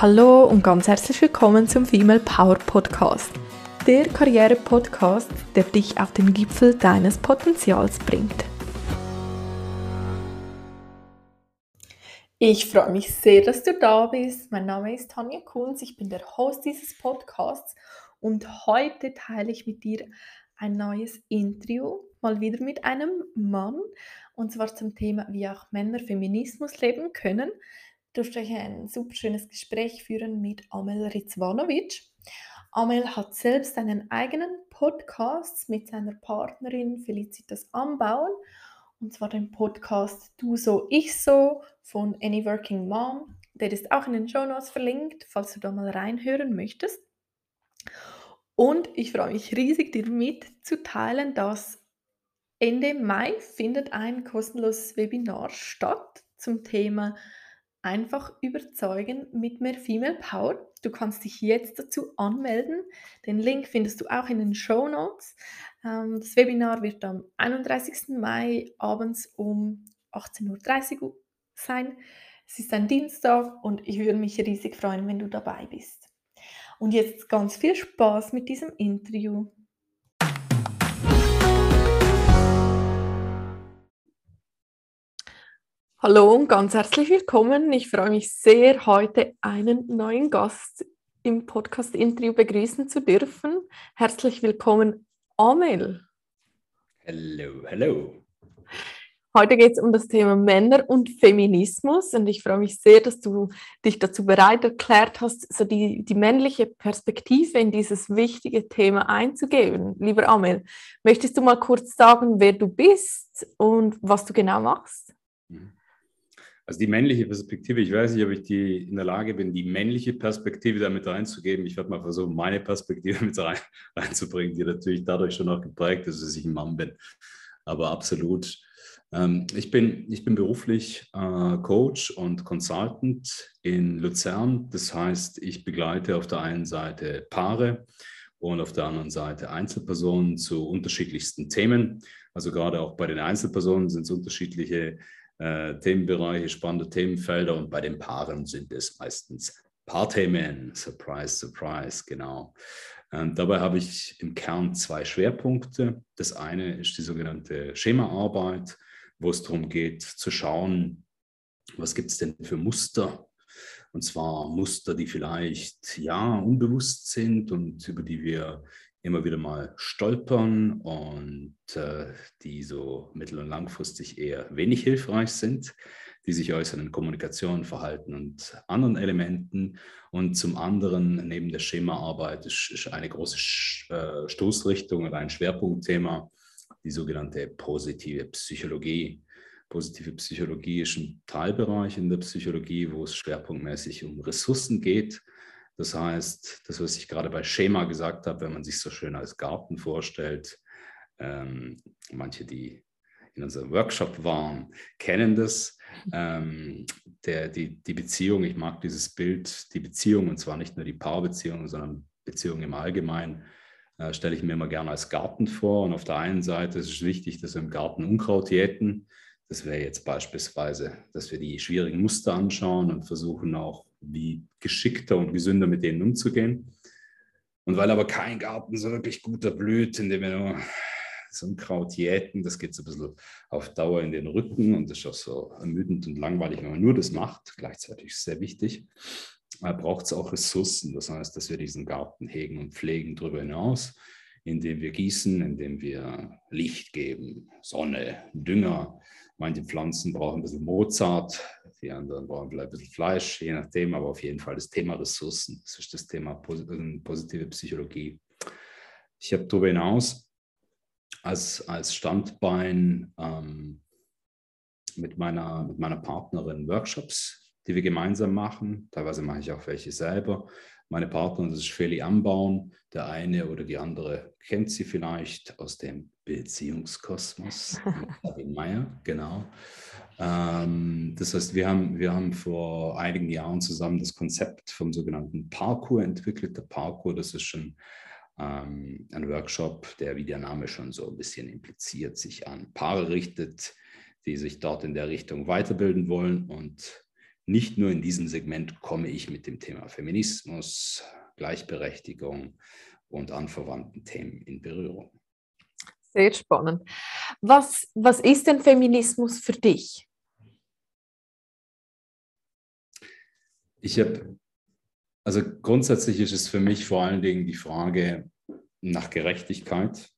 Hallo und ganz herzlich willkommen zum Female Power Podcast. Der Karriere-Podcast, der dich auf den Gipfel deines Potenzials bringt. Ich freue mich sehr, dass du da bist. Mein Name ist Tanja Kunz, ich bin der Host dieses Podcasts und heute teile ich mit dir ein neues Interview, mal wieder mit einem Mann, und zwar zum Thema, wie auch Männer Feminismus leben können durfte ich ein super schönes Gespräch führen mit Amel Rizvanovic. Amel hat selbst einen eigenen Podcast mit seiner Partnerin Felicitas Anbauen. Und zwar den Podcast Du so, ich so von Any Working Mom. Der ist auch in den Show Notes verlinkt, falls du da mal reinhören möchtest. Und ich freue mich riesig, dir mitzuteilen, dass Ende Mai findet ein kostenloses Webinar statt zum Thema einfach überzeugen mit mehr Female Power. Du kannst dich jetzt dazu anmelden. Den Link findest du auch in den Show Notes. Ähm, das Webinar wird am 31. Mai abends um 18.30 Uhr sein. Es ist ein Dienstag und ich würde mich riesig freuen, wenn du dabei bist. Und jetzt ganz viel Spaß mit diesem Interview. Hallo und ganz herzlich willkommen. Ich freue mich sehr, heute einen neuen Gast im Podcast-Interview begrüßen zu dürfen. Herzlich willkommen, Amel. Hallo, hallo. Heute geht es um das Thema Männer und Feminismus und ich freue mich sehr, dass du dich dazu bereit erklärt hast, so die, die männliche Perspektive in dieses wichtige Thema einzugeben. Lieber Amel, möchtest du mal kurz sagen, wer du bist und was du genau machst? Mhm. Also die männliche Perspektive, ich weiß nicht, ob ich die in der Lage bin, die männliche Perspektive damit reinzugeben. Ich werde mal versuchen, meine Perspektive mit rein, reinzubringen, die natürlich dadurch schon auch geprägt ist, dass ich ein Mann bin. Aber absolut. Ähm, ich, bin, ich bin beruflich äh, Coach und Consultant in Luzern. Das heißt, ich begleite auf der einen Seite Paare und auf der anderen Seite Einzelpersonen zu unterschiedlichsten Themen. Also gerade auch bei den Einzelpersonen sind es unterschiedliche äh, Themenbereiche, spannende Themenfelder und bei den Paaren sind es meistens Paarthemen. Surprise, surprise, genau. Ähm, dabei habe ich im Kern zwei Schwerpunkte. Das eine ist die sogenannte Schemaarbeit, wo es darum geht zu schauen, was gibt es denn für Muster und zwar Muster, die vielleicht ja unbewusst sind und über die wir immer wieder mal stolpern und äh, die so mittel- und langfristig eher wenig hilfreich sind, die sich äußern in Kommunikation, Verhalten und anderen Elementen. Und zum anderen, neben der Schemaarbeit, ist, eine große äh, Stoßrichtung oder ein Schwerpunktthema, die sogenannte positive Psychologie. Positive Psychologie ist ein Teilbereich in der Psychologie, wo es schwerpunktmäßig um Ressourcen geht das heißt, das, was ich gerade bei Schema gesagt habe, wenn man sich so schön als Garten vorstellt, ähm, manche, die in unserem Workshop waren, kennen das. Ähm, der, die, die Beziehung, ich mag dieses Bild, die Beziehung, und zwar nicht nur die Paarbeziehung, sondern Beziehung im Allgemeinen, äh, stelle ich mir immer gerne als Garten vor. Und auf der einen Seite ist es wichtig, dass wir im Garten Unkraut jäten. Das wäre jetzt beispielsweise, dass wir die schwierigen Muster anschauen und versuchen auch wie geschickter und gesünder mit denen umzugehen. Und weil aber kein Garten so wirklich guter blüht, indem wir nur so ein Kraut jäten, das geht so ein bisschen auf Dauer in den Rücken und das ist auch so ermüdend und langweilig, wenn man nur das macht. Gleichzeitig ist es sehr wichtig. Braucht es auch Ressourcen, das heißt, dass wir diesen Garten hegen und pflegen darüber hinaus, indem wir gießen, indem wir Licht geben, Sonne, Dünger, Manche Pflanzen brauchen ein bisschen Mozart, die anderen brauchen vielleicht ein bisschen Fleisch, je nachdem, aber auf jeden Fall das Thema Ressourcen, das ist das Thema ähm, positive Psychologie. Ich habe darüber hinaus als, als Standbein ähm, mit, meiner, mit meiner Partnerin Workshops, die wir gemeinsam machen. Teilweise mache ich auch welche selber. Meine Partnerin, das ist Feli Anbauen. Der eine oder die andere kennt sie vielleicht aus dem Beziehungskosmos. Sabine Meyer, genau. Ähm, das heißt, wir haben, wir haben vor einigen Jahren zusammen das Konzept vom sogenannten Parkour entwickelt. Der Parkour, das ist schon ähm, ein Workshop, der, wie der Name schon so ein bisschen impliziert, sich an Paare richtet, die sich dort in der Richtung weiterbilden wollen und nicht nur in diesem Segment komme ich mit dem Thema Feminismus, Gleichberechtigung und anverwandten Themen in Berührung. Sehr spannend. Was, was ist denn Feminismus für dich? Ich habe, also grundsätzlich ist es für mich vor allen Dingen die Frage nach Gerechtigkeit,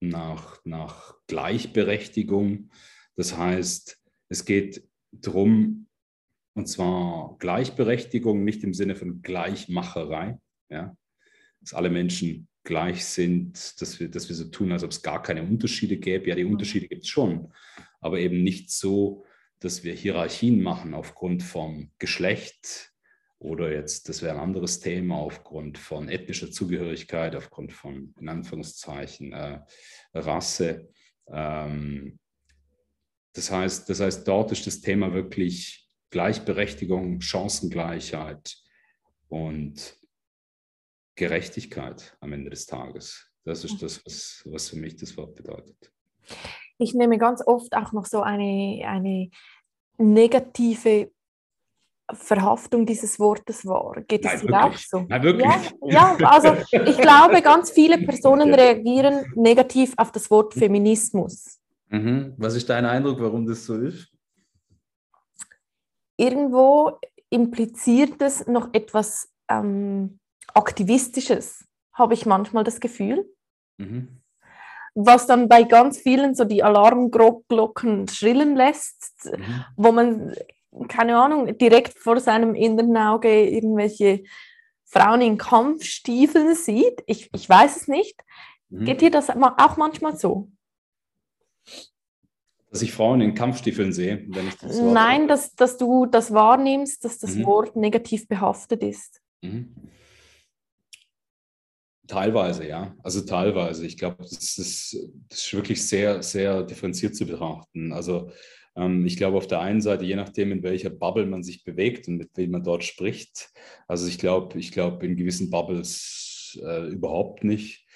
nach, nach Gleichberechtigung. Das heißt, es geht darum, und zwar Gleichberechtigung nicht im Sinne von Gleichmacherei, ja, dass alle Menschen gleich sind, dass wir, dass wir so tun, als ob es gar keine Unterschiede gäbe. Ja, die mhm. Unterschiede gibt es schon, aber eben nicht so, dass wir Hierarchien machen aufgrund von Geschlecht oder jetzt, das wäre ein anderes Thema, aufgrund von ethnischer Zugehörigkeit, aufgrund von, in Anführungszeichen, äh, Rasse. Ähm, das, heißt, das heißt, dort ist das Thema wirklich Gleichberechtigung, Chancengleichheit und Gerechtigkeit am Ende des Tages. Das ist das, was, was für mich das Wort bedeutet. Ich nehme ganz oft auch noch so eine, eine negative Verhaftung dieses Wortes wahr. Geht es dir auch so? Nein, wirklich? Ja, ja, also ich glaube, ganz viele Personen reagieren negativ auf das Wort Feminismus. Mhm. Was ist dein Eindruck, warum das so ist? Irgendwo impliziert es noch etwas ähm, Aktivistisches, habe ich manchmal das Gefühl. Mhm. Was dann bei ganz vielen so die Alarmglocken schrillen lässt, mhm. wo man, keine Ahnung, direkt vor seinem inneren Auge irgendwelche Frauen in Kampfstiefeln sieht. Ich, ich weiß es nicht. Mhm. Geht dir das auch manchmal so? Dass ich Frauen in Kampfstiefeln sehe, wenn ich das Nein, dass, dass du das wahrnimmst, dass das mhm. Wort negativ behaftet ist. Mhm. Teilweise, ja. Also teilweise. Ich glaube, das ist, das ist wirklich sehr, sehr differenziert zu betrachten. Also ähm, ich glaube, auf der einen Seite, je nachdem, in welcher Bubble man sich bewegt und mit wem man dort spricht. Also ich glaube, ich glaube, in gewissen Bubbles äh, überhaupt nicht.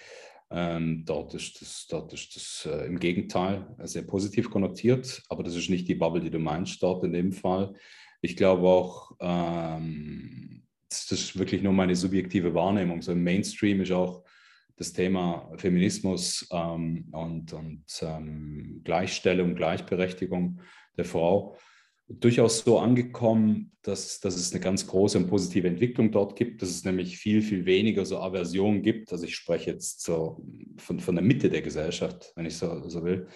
Ähm, dort ist das, dort ist das äh, im Gegenteil sehr positiv konnotiert, aber das ist nicht die Bubble, die du meinst dort in dem Fall. Ich glaube auch, ähm, das ist wirklich nur meine subjektive Wahrnehmung. So im Mainstream ist auch das Thema Feminismus ähm, und, und ähm, Gleichstellung, Gleichberechtigung der Frau durchaus so angekommen, dass, dass es eine ganz große und positive Entwicklung dort gibt, dass es nämlich viel, viel weniger so Aversion gibt. Also ich spreche jetzt so von, von der Mitte der Gesellschaft, wenn ich so, so will,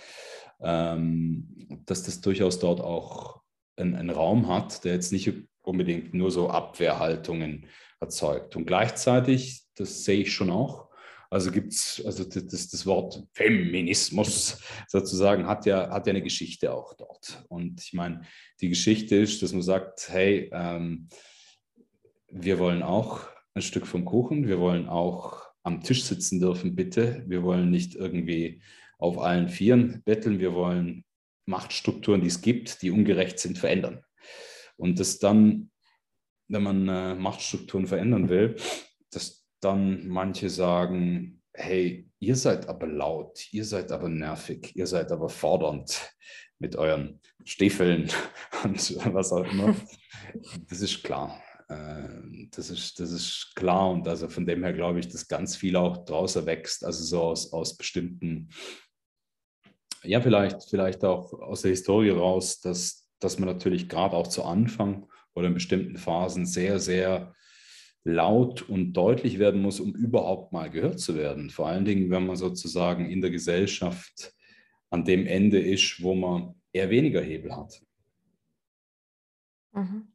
ähm, dass das durchaus dort auch einen Raum hat, der jetzt nicht unbedingt nur so Abwehrhaltungen erzeugt. Und gleichzeitig, das sehe ich schon auch, also gibt es, also das, das, Wort Feminismus sozusagen hat ja, hat ja eine Geschichte auch dort. Und ich meine, die Geschichte ist, dass man sagt, hey, ähm, wir wollen auch ein Stück vom Kuchen, wir wollen auch am Tisch sitzen dürfen, bitte. Wir wollen nicht irgendwie auf allen Vieren betteln, wir wollen Machtstrukturen, die es gibt, die ungerecht sind, verändern. Und das dann, wenn man äh, Machtstrukturen verändern will, dass dann manche sagen, hey, ihr seid aber laut, ihr seid aber nervig, ihr seid aber fordernd mit euren Stiefeln und was auch immer. Das ist klar. Äh, das ist, das ist klar und also von dem her glaube ich, dass ganz viel auch draußen wächst, also so aus, aus bestimmten, ja, vielleicht, vielleicht auch aus der Historie raus, dass dass man natürlich gerade auch zu Anfang oder in bestimmten Phasen sehr, sehr laut und deutlich werden muss, um überhaupt mal gehört zu werden. Vor allen Dingen, wenn man sozusagen in der Gesellschaft an dem Ende ist, wo man eher weniger Hebel hat. Mhm.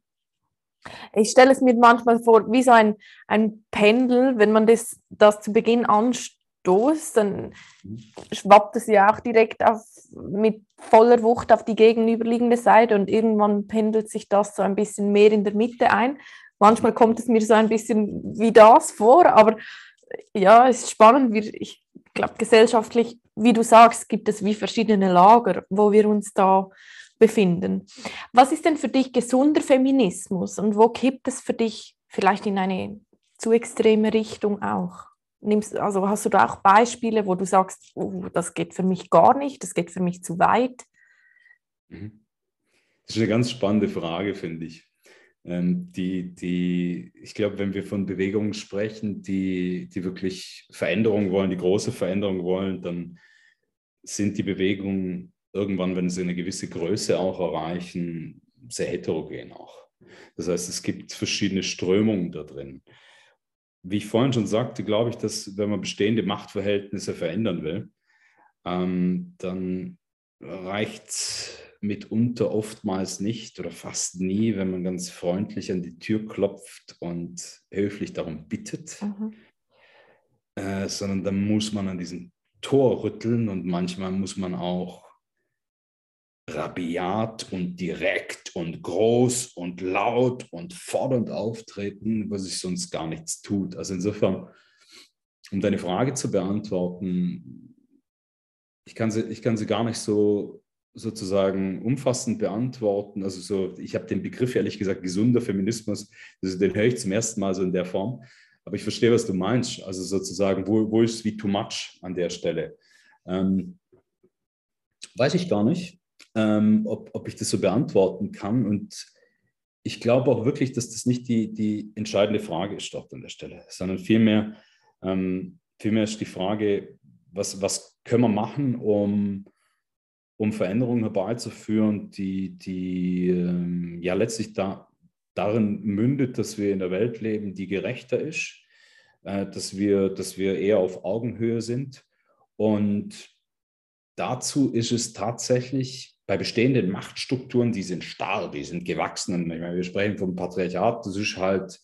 Ich stelle es mir manchmal vor, wie so ein, ein Pendel, wenn man das, das zu Beginn anschaut stoßt, dann schwappt es ja auch direkt auf, mit voller Wucht auf die gegenüberliegende Seite und irgendwann pendelt sich das so ein bisschen mehr in der Mitte ein. Manchmal kommt es mir so ein bisschen wie das vor, aber ja, es ist spannend. ich glaube, gesellschaftlich, wie du sagst, gibt es wie verschiedene Lager, wo wir uns da befinden. Was ist denn für dich gesunder Feminismus und wo kippt es für dich vielleicht in eine zu extreme Richtung auch? nimmst, also hast du da auch Beispiele, wo du sagst, oh, das geht für mich gar nicht, das geht für mich zu weit? Mhm. Das ist eine ganz spannende Frage, finde ich. Ähm, die, die, ich glaube, wenn wir von Bewegungen sprechen, die, die wirklich Veränderung wollen, die große Veränderung wollen, dann sind die Bewegungen irgendwann, wenn sie eine gewisse Größe auch erreichen, sehr heterogen auch. Das heißt, es gibt verschiedene Strömungen da drin. Wie ich vorhin schon sagte, glaube ich, dass wenn man bestehende Machtverhältnisse verändern will, ähm, dann reicht es mitunter oftmals nicht oder fast nie, wenn man ganz freundlich an die Tür klopft und höflich darum bittet, mhm. äh, sondern dann muss man an diesem Tor rütteln und manchmal muss man auch rabiat und direkt und groß und laut und fordernd auftreten, was sich sonst gar nichts tut. Also insofern, um deine Frage zu beantworten, ich kann sie, ich kann sie gar nicht so sozusagen umfassend beantworten. Also so, ich habe den Begriff ehrlich gesagt gesunder Feminismus, also den höre ich zum ersten Mal so in der Form. Aber ich verstehe, was du meinst. Also sozusagen, wo, wo ist wie too much an der Stelle? Ähm, weiß ich gar nicht ähm, ob, ob ich das so beantworten kann. Und ich glaube auch wirklich, dass das nicht die, die entscheidende Frage ist dort an der Stelle, sondern vielmehr, ähm, vielmehr ist die Frage, was, was können wir machen, um, um Veränderungen herbeizuführen, die, die ähm, ja letztlich da, darin mündet, dass wir in der Welt leben, die gerechter ist, äh, dass, wir, dass wir eher auf Augenhöhe sind. Und dazu ist es tatsächlich bei bestehenden Machtstrukturen, die sind starr, die sind gewachsen. Und meine, wir sprechen vom Patriarchat, das ist halt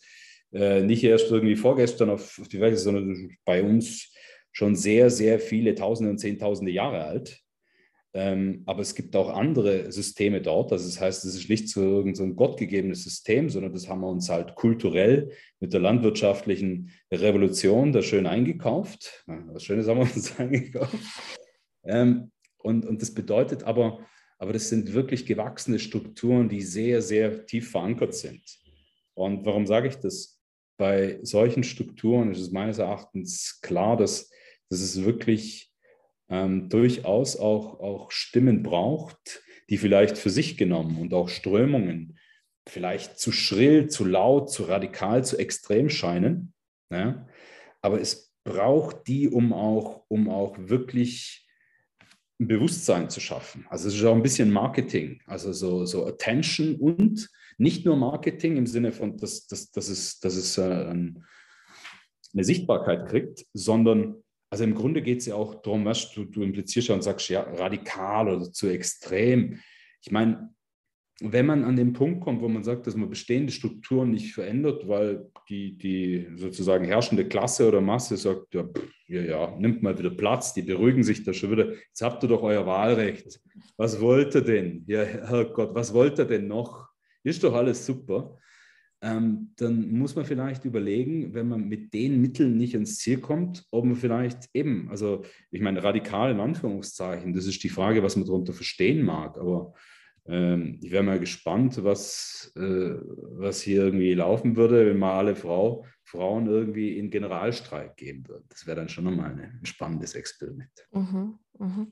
äh, nicht erst irgendwie vorgestern auf, auf die Welt, sondern bei uns schon sehr, sehr viele Tausende und Zehntausende Jahre alt. Ähm, aber es gibt auch andere Systeme dort. Also das heißt, es ist nicht so irgendein so gottgegebenes System, sondern das haben wir uns halt kulturell mit der landwirtschaftlichen Revolution da schön eingekauft. Was Schönes haben wir uns eingekauft. Ähm, und, und das bedeutet aber, aber das sind wirklich gewachsene Strukturen, die sehr, sehr tief verankert sind. Und warum sage ich das? Bei solchen Strukturen ist es meines Erachtens klar, dass, dass es wirklich ähm, durchaus auch, auch Stimmen braucht, die vielleicht für sich genommen und auch Strömungen vielleicht zu schrill, zu laut, zu radikal, zu extrem scheinen. Ja? Aber es braucht die, um auch, um auch wirklich ein Bewusstsein zu schaffen. Also es ist auch ein bisschen Marketing, also so, so Attention und nicht nur Marketing im Sinne von, dass, dass, dass es, dass es äh, eine Sichtbarkeit kriegt, sondern also im Grunde geht es ja auch darum, was du, du implizierst ja und sagst, ja, radikal oder zu extrem. Ich meine, wenn man an den Punkt kommt, wo man sagt, dass man bestehende Strukturen nicht verändert, weil die, die sozusagen herrschende Klasse oder Masse sagt, ja, ja, ja, nimmt mal wieder Platz, die beruhigen sich da schon wieder. Jetzt habt ihr doch euer Wahlrecht. Was wollt ihr denn? Ja, Herrgott, was wollt ihr denn noch? Ist doch alles super. Ähm, dann muss man vielleicht überlegen, wenn man mit den Mitteln nicht ins Ziel kommt, ob man vielleicht eben, also ich meine, radikal in Anführungszeichen, das ist die Frage, was man darunter verstehen mag, aber ähm, ich wäre mal gespannt, was, äh, was hier irgendwie laufen würde, wenn mal alle Frau, Frauen irgendwie in Generalstreik gehen würden. Das wäre dann schon nochmal ein spannendes Experiment. Mhm, mh.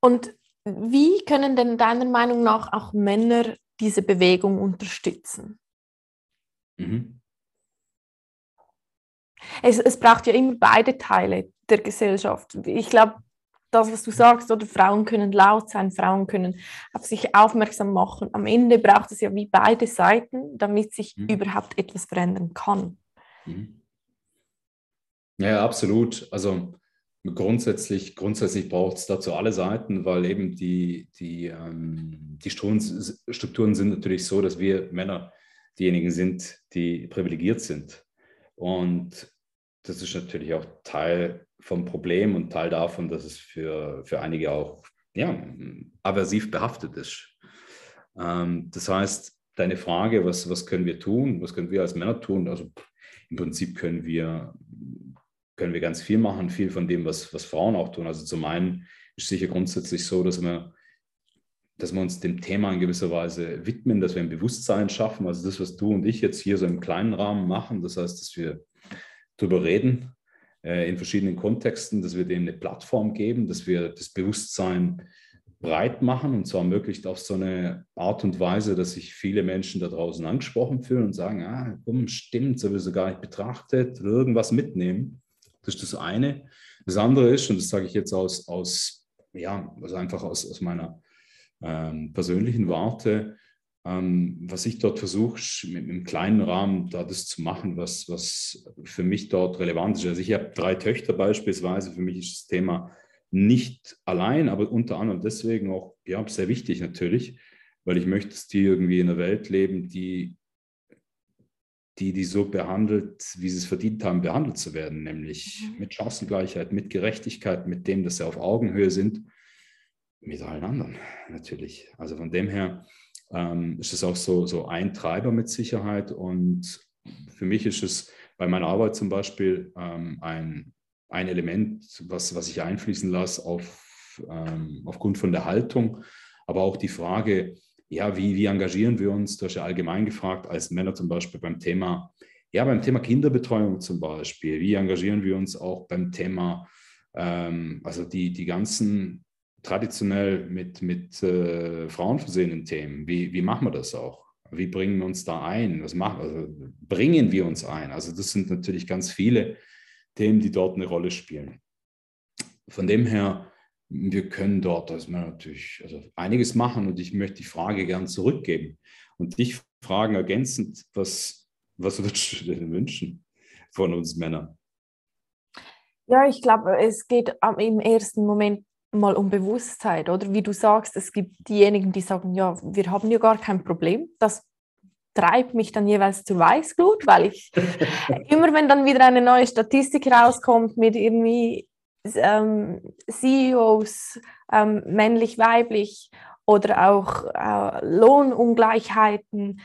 Und wie können denn deiner Meinung nach auch Männer diese Bewegung unterstützen? Mhm. Es, es braucht ja immer beide Teile der Gesellschaft. Ich glaube, das, was du sagst, oder Frauen können laut sein, Frauen können auf sich aufmerksam machen. Am Ende braucht es ja wie beide Seiten, damit sich mhm. überhaupt etwas verändern kann. Mhm. Ja, absolut. Also grundsätzlich, grundsätzlich braucht es dazu alle Seiten, weil eben die, die, ähm, die Strukturen sind natürlich so, dass wir Männer diejenigen sind, die privilegiert sind. Und das ist natürlich auch Teil vom Problem und Teil davon, dass es für, für einige auch ja, aversiv behaftet ist. Ähm, das heißt, deine Frage, was, was können wir tun, was können wir als Männer tun? Also im Prinzip können wir, können wir ganz viel machen, viel von dem, was, was Frauen auch tun. Also zum einen ist sicher grundsätzlich so, dass wir, dass wir uns dem Thema in gewisser Weise widmen, dass wir ein Bewusstsein schaffen. Also das, was du und ich jetzt hier so im kleinen Rahmen machen, das heißt, dass wir darüber reden, äh, in verschiedenen Kontexten, dass wir denen eine Plattform geben, dass wir das Bewusstsein breit machen und zwar möglichst auf so eine Art und Weise, dass sich viele Menschen da draußen angesprochen fühlen und sagen, ah, komm, stimmt, so so gar nicht betrachtet irgendwas mitnehmen. Das ist das eine. Das andere ist, und das sage ich jetzt aus, aus ja, also einfach aus, aus meiner ähm, persönlichen Warte, ähm, was ich dort versuche, mit einem kleinen Rahmen da das zu machen, was, was für mich dort relevant ist. Also ich habe drei Töchter beispielsweise, für mich ist das Thema nicht allein, aber unter anderem deswegen auch ja, sehr wichtig natürlich, weil ich möchte, dass die irgendwie in einer Welt leben, die, die die so behandelt, wie sie es verdient haben, behandelt zu werden, nämlich mhm. mit Chancengleichheit, mit Gerechtigkeit, mit dem, dass sie auf Augenhöhe sind, mit allen anderen natürlich. Also von dem her ähm, ist es auch so, so ein Treiber mit Sicherheit. Und für mich ist es bei meiner Arbeit zum Beispiel ähm, ein, ein Element, was, was ich einfließen lasse auf, ähm, aufgrund von der Haltung, aber auch die Frage, ja, wie, wie engagieren wir uns, du hast ja allgemein gefragt, als Männer zum Beispiel beim Thema, ja, beim Thema Kinderbetreuung zum Beispiel, wie engagieren wir uns auch beim Thema, ähm, also die, die ganzen traditionell mit, mit äh, Frauen versehenen Themen, wie, wie machen wir das auch? Wie bringen wir uns da ein? Was machen, also bringen wir uns ein? Also das sind natürlich ganz viele Themen, die dort eine Rolle spielen. Von dem her, wir können dort also natürlich also einiges machen und ich möchte die Frage gern zurückgeben und dich fragen ergänzend, was, was würdest du denn wünschen von uns Männern? Ja, ich glaube, es geht im ersten Moment mal um Bewusstheit, oder? Wie du sagst, es gibt diejenigen, die sagen, ja, wir haben ja gar kein Problem. Das treibt mich dann jeweils zur Weißglut, weil ich immer, wenn dann wieder eine neue Statistik rauskommt mit irgendwie ähm, CEOs, ähm, männlich, weiblich oder auch äh, Lohnungleichheiten,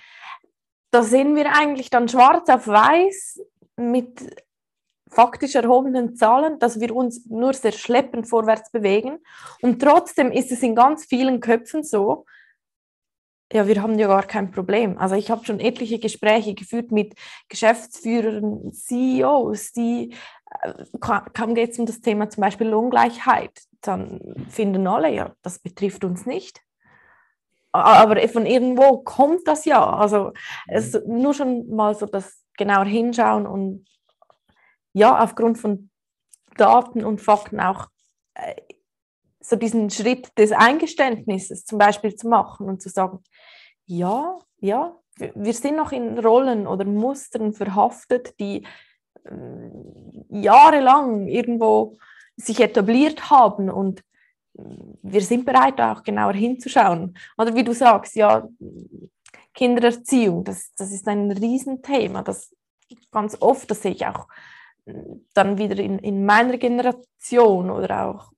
da sehen wir eigentlich dann schwarz auf weiß mit faktisch erhobenen Zahlen, dass wir uns nur sehr schleppend vorwärts bewegen. Und trotzdem ist es in ganz vielen Köpfen so, ja, wir haben ja gar kein Problem. Also ich habe schon etliche Gespräche geführt mit Geschäftsführern, CEOs, die äh, kaum geht es um das Thema zum Beispiel Lohngleichheit. Dann finden alle, ja, das betrifft uns nicht. Aber von irgendwo kommt das ja. Also es, nur schon mal so das genauer hinschauen und ja, aufgrund von Daten und Fakten auch äh, so diesen Schritt des Eingeständnisses zum Beispiel zu machen und zu sagen, ja, ja, wir sind noch in Rollen oder Mustern verhaftet, die äh, jahrelang irgendwo sich etabliert haben und wir sind bereit, auch genauer hinzuschauen. Oder wie du sagst, ja, Kindererziehung, das, das ist ein Riesenthema. Das ganz oft, das sehe ich auch dann wieder in, in meiner Generation oder auch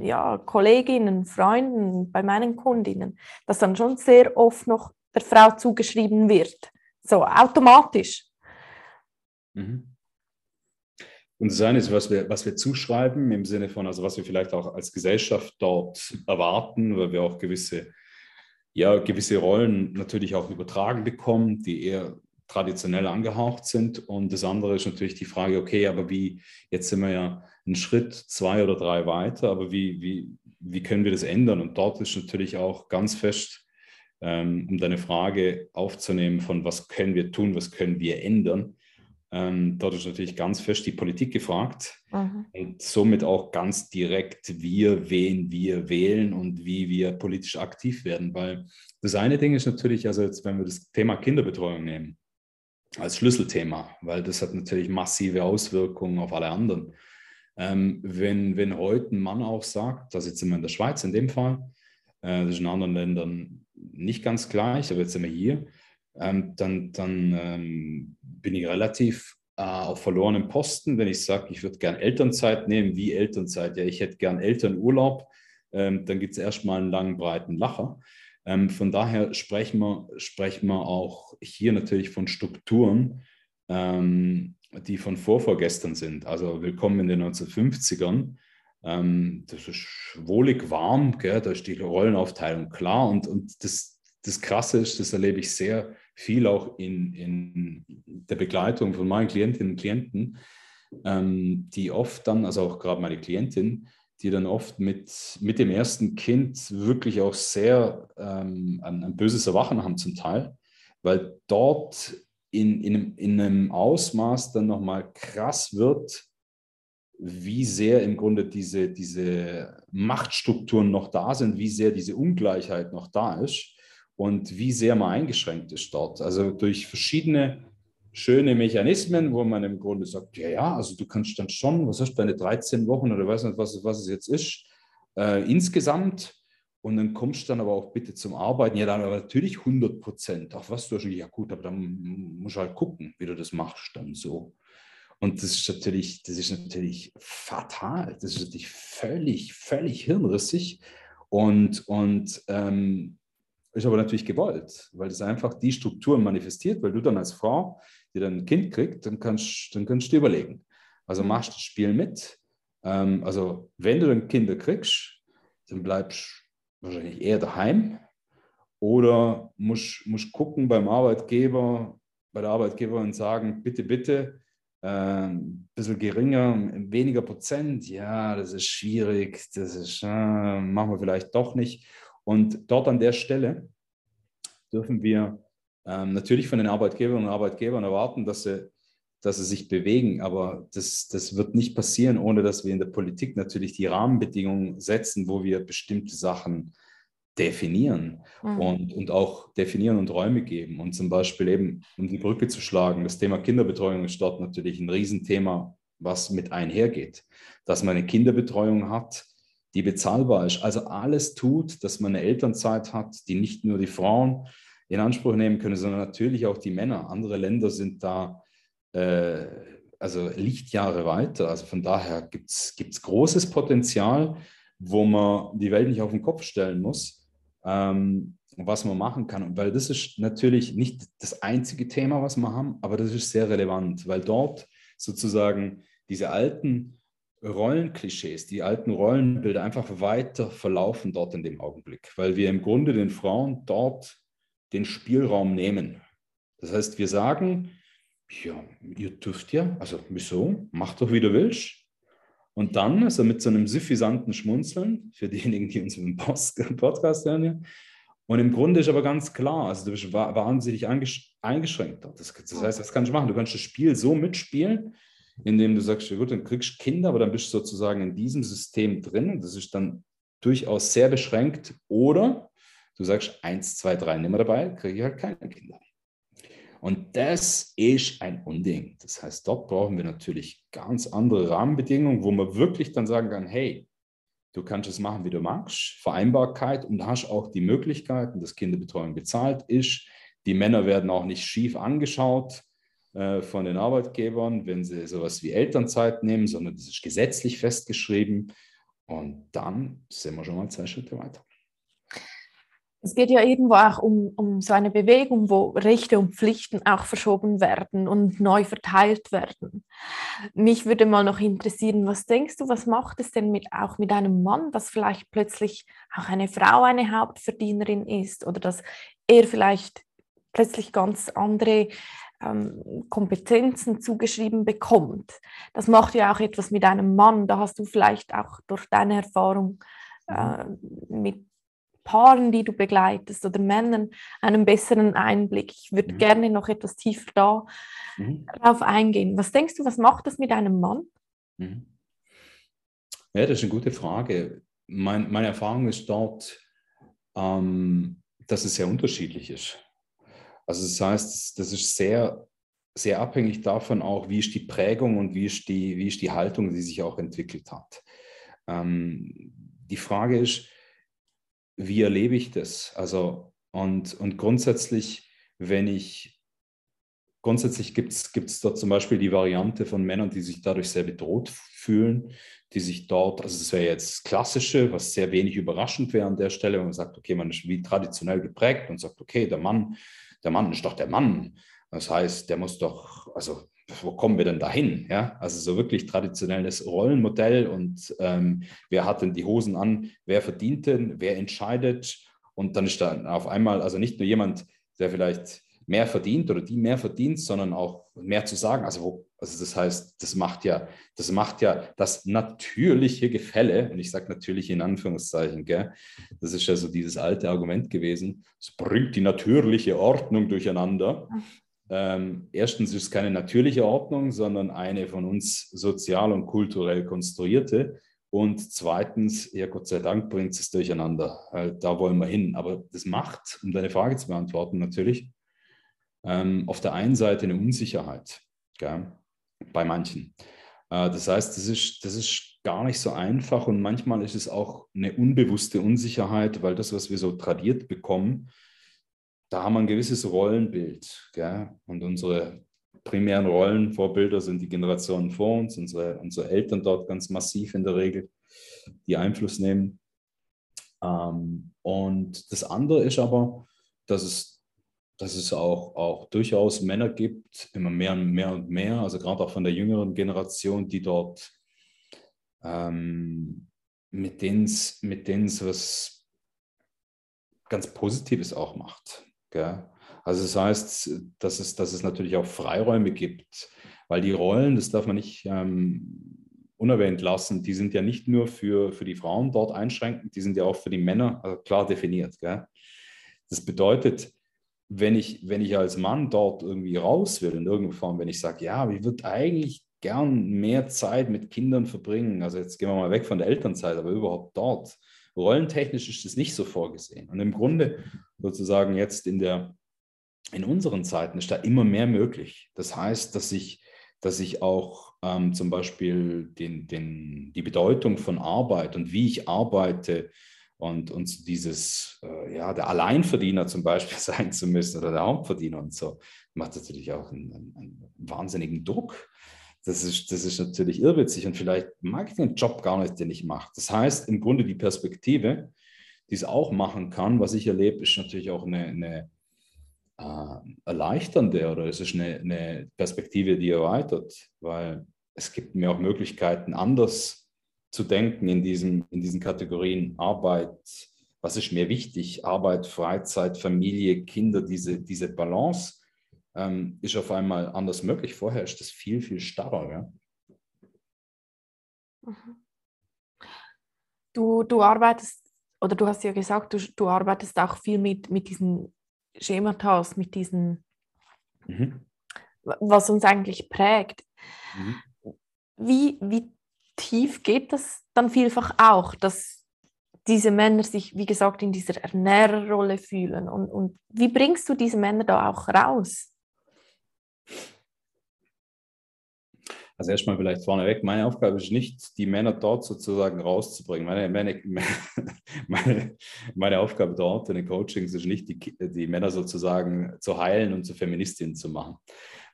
ja, Kolleginnen, Freunden, bei meinen Kundinnen, dass dann schon sehr oft noch der Frau zugeschrieben wird. So automatisch. Mhm. Und das eine ist, was wir, was wir zuschreiben, im Sinne von, also was wir vielleicht auch als Gesellschaft dort erwarten, weil wir auch gewisse, ja, gewisse Rollen natürlich auch übertragen bekommen, die eher traditionell angehaucht sind. Und das andere ist natürlich die Frage, okay, aber wie, jetzt sind wir ja einen Schritt, zwei oder drei weiter, aber wie, wie, wie können wir das ändern? Und dort ist natürlich auch ganz fest, ähm, um deine Frage aufzunehmen, von was können wir tun, was können wir ändern. Ähm, dort ist natürlich ganz fest die Politik gefragt mhm. und somit auch ganz direkt wir, wen wir wählen und wie wir politisch aktiv werden. Weil das eine Ding ist natürlich, also jetzt, wenn wir das Thema Kinderbetreuung nehmen, als Schlüsselthema, weil das hat natürlich massive Auswirkungen auf alle anderen. Ähm, wenn, wenn heute ein Mann auch sagt, das jetzt wir in der Schweiz in dem Fall, äh, das ist in anderen Ländern nicht ganz gleich, aber jetzt sind wir hier, ähm, dann, dann ähm, bin ich relativ äh, auf verlorenem Posten, wenn ich sage, ich würde gern Elternzeit nehmen. Wie Elternzeit? Ja, ich hätte gern Elternurlaub. Ähm, dann gibt es erstmal einen langen, breiten Lacher. Ähm, von daher sprechen wir, sprechen wir auch hier natürlich von Strukturen, ähm, die von vorvorgestern sind. Also willkommen in den 1950ern. Ähm, das ist wohlig warm, gell? da ist die Rollenaufteilung klar. Und, und das, das Krasse ist, das erlebe ich sehr viel auch in, in der Begleitung von meinen Klientinnen und Klienten, ähm, die oft dann, also auch gerade meine Klientin, die dann oft mit, mit dem ersten Kind wirklich auch sehr ähm, ein, ein, böses Erwachen haben zum Teil, weil dort in, in, in einem Ausmaß dann nochmal krass wird, wie sehr im Grunde diese, diese Machtstrukturen noch da sind, wie sehr diese Ungleichheit noch da ist und wie sehr man eingeschränkt ist dort. Also durch verschiedene schöne Mechanismen, wo man im Grunde sagt, ja, ja, also du kannst dann schon, was hast du, deine 13 Wochen oder weiß nicht, was, was es jetzt ist, äh, insgesamt. Und dann kommst du dann aber auch bitte zum Arbeiten. Ja, dann aber natürlich 100 Prozent. Ach was, du hast ja gut, aber dann musst du halt gucken, wie du das machst dann so. Und das ist natürlich, das ist natürlich fatal. Das ist natürlich völlig, völlig hirnrissig. Und, und ähm, ist aber natürlich gewollt, weil das einfach die Strukturen manifestiert, weil du dann als Frau, die dann ein Kind kriegt, dann kannst, dann kannst du dir überlegen. Also mhm. machst das Spiel mit. Ähm, also wenn du dann Kinder kriegst, dann bleibst du wahrscheinlich eher daheim oder musst, musst gucken beim Arbeitgeber, bei der Arbeitgeberin sagen, bitte, bitte, ein ähm, bisschen geringer, weniger Prozent, ja, das ist schwierig, das ist, äh, machen wir vielleicht doch nicht. Und dort an der Stelle dürfen wir ähm, natürlich von den Arbeitgeberinnen und Arbeitgebern erwarten, dass sie, dass sie sich bewegen, aber das, das wird nicht passieren, ohne dass wir in der Politik natürlich die Rahmenbedingungen setzen, wo wir bestimmte Sachen definieren mhm. und, und auch definieren und Räume geben. Und zum Beispiel eben, um die Brücke zu schlagen, das Thema Kinderbetreuung ist dort natürlich ein Riesenthema, was mit einhergeht. Dass man eine Kinderbetreuung hat, die bezahlbar ist. Also alles tut, dass man eine Elternzeit hat, die nicht nur die Frauen in Anspruch nehmen können, sondern natürlich auch die Männer. Andere Länder sind da äh, also Lichtjahre weiter. Also von daher gibt es großes Potenzial, wo man die Welt nicht auf den Kopf stellen muss, ähm, was man machen kann. Weil das ist natürlich nicht das einzige Thema, was wir haben, aber das ist sehr relevant, weil dort sozusagen diese alten Rollenklischees, die alten Rollenbilder einfach weiter verlaufen dort in dem Augenblick, weil wir im Grunde den Frauen dort den Spielraum nehmen. Das heißt, wir sagen, ja, ihr dürft ja, also wieso, mach doch, wie du willst. Und dann, also mit so einem suffisanten Schmunzeln, für diejenigen, die uns im Podcast hören, und im Grunde ist aber ganz klar, also du bist wahnsinnig eingeschränkt. Das, das heißt, was kannst du machen? Du kannst das Spiel so mitspielen, indem du sagst, ja gut, dann kriegst du Kinder, aber dann bist du sozusagen in diesem System drin das ist dann durchaus sehr beschränkt. Oder du sagst, eins, zwei, drei, nimm mal dabei, kriege ich halt keine Kinder. Und das ist ein Unding. Das heißt, dort brauchen wir natürlich ganz andere Rahmenbedingungen, wo man wirklich dann sagen kann, hey, du kannst es machen, wie du magst, Vereinbarkeit und hast auch die Möglichkeiten, dass Kinderbetreuung bezahlt ist. Die Männer werden auch nicht schief angeschaut äh, von den Arbeitgebern, wenn sie sowas wie Elternzeit nehmen, sondern das ist gesetzlich festgeschrieben. Und dann sind wir schon mal zwei Schritte weiter. Es geht ja irgendwo auch um, um so eine Bewegung, wo Rechte und Pflichten auch verschoben werden und neu verteilt werden. Mich würde mal noch interessieren, was denkst du, was macht es denn mit, auch mit einem Mann, dass vielleicht plötzlich auch eine Frau eine Hauptverdienerin ist oder dass er vielleicht plötzlich ganz andere ähm, Kompetenzen zugeschrieben bekommt. Das macht ja auch etwas mit einem Mann. Da hast du vielleicht auch durch deine Erfahrung äh, mit Paaren, die du begleitest oder Männern einen besseren Einblick. Ich würde mhm. gerne noch etwas tiefer da mhm. darauf eingehen. Was denkst du, was macht das mit einem Mann? Mhm. Ja, das ist eine gute Frage. Mein, meine Erfahrung ist dort, ähm, dass es sehr unterschiedlich ist. Also das heißt, das ist sehr, sehr abhängig davon auch, wie ist die Prägung und wie ist die, wie ist die Haltung, die sich auch entwickelt hat. Ähm, die Frage ist, wie erlebe ich das? Also, und, und grundsätzlich, wenn ich, grundsätzlich gibt es dort zum Beispiel die Variante von Männern, die sich dadurch sehr bedroht fühlen, die sich dort, also das wäre jetzt klassische, was sehr wenig überraschend wäre an der Stelle, wenn man sagt, okay, man ist wie traditionell geprägt und sagt, okay, der Mann der Mann ist doch der Mann. Das heißt, der muss doch, also wo kommen wir denn dahin? Ja, also so wirklich traditionelles Rollenmodell und ähm, wer hat denn die Hosen an, wer verdient denn, wer entscheidet und dann ist da auf einmal also nicht nur jemand, der vielleicht mehr verdient oder die mehr verdient, sondern auch mehr zu sagen. Also wo, Also das heißt, das macht ja, das macht ja das natürliche Gefälle, und ich sage natürlich in Anführungszeichen, gell? das ist ja so dieses alte Argument gewesen, es bringt die natürliche Ordnung durcheinander. Ähm, erstens ist es keine natürliche Ordnung, sondern eine von uns sozial und kulturell konstruierte. Und zweitens, ja, Gott sei Dank bringt es durcheinander. Da wollen wir hin. Aber das macht, um deine Frage zu beantworten, natürlich ähm, auf der einen Seite eine Unsicherheit. Gell? bei manchen. Äh, das heißt, das ist, das ist gar nicht so einfach und manchmal ist es auch eine unbewusste Unsicherheit, weil das, was wir so tradiert bekommen, da haben wir ein gewisses Rollenbild. Gell? Und unsere primären Rollenvorbilder sind die Generationen vor uns, unsere, unsere Eltern dort ganz massiv in der Regel, die Einfluss nehmen. Ähm, und das andere ist aber, dass es dass es auch, auch durchaus Männer gibt, immer mehr und mehr und mehr, also gerade auch von der jüngeren Generation, die dort ähm, mit denen es mit was ganz Positives auch macht. Gell? Also das heißt, dass es, dass es natürlich auch Freiräume gibt, weil die Rollen, das darf man nicht ähm, unerwähnt lassen, die sind ja nicht nur für, für die Frauen dort einschränkend, die sind ja auch für die Männer also klar definiert. Gell? Das bedeutet, wenn ich, wenn ich als Mann dort irgendwie raus will, in irgendeiner Form, wenn ich sage, ja, ich würde eigentlich gern mehr Zeit mit Kindern verbringen, also jetzt gehen wir mal weg von der Elternzeit, aber überhaupt dort, rollentechnisch ist das nicht so vorgesehen. Und im Grunde sozusagen jetzt in der, in unseren Zeiten ist da immer mehr möglich. Das heißt, dass ich, dass ich auch ähm, zum Beispiel den, den, die Bedeutung von Arbeit und wie ich arbeite, und, und dieses, äh, ja, der Alleinverdiener zum Beispiel sein zu müssen oder der Hauptverdiener und so, macht natürlich auch einen, einen, einen, wahnsinnigen Druck. Das ist, das ist natürlich irrwitzig und vielleicht mag ich den Job gar nicht, den ich mache. Das heißt, im Grunde die Perspektive, die es auch machen kann, was ich erlebe, ist natürlich auch eine, eine äh, erleichternde oder es ist eine, eine Perspektive, die erweitert, weil es gibt mir auch Möglichkeiten, anders zu denken in, diesem, in diesen Kategorien Arbeit, was ist mir wichtig, Arbeit, Freizeit, Familie, Kinder, diese, diese Balance ähm, ist auf einmal anders möglich. Vorher ist das viel, viel starrer. Ja? Mhm. Du, du arbeitest, oder du hast ja gesagt, du, du arbeitest auch viel mit, mit diesen Schematas, mit diesen, mhm. was uns eigentlich prägt. Mhm. Wie, wie tief geht das dann vielfach auch, dass diese Männer sich, wie gesagt, in dieser Ernährerrolle fühlen. Und, und wie bringst du diese Männer da auch raus? Also erstmal vielleicht vorneweg, meine Aufgabe ist nicht, die Männer dort sozusagen rauszubringen. Meine, meine, meine, meine Aufgabe dort in den Coachings ist nicht, die, die Männer sozusagen zu heilen und zu Feministinnen zu machen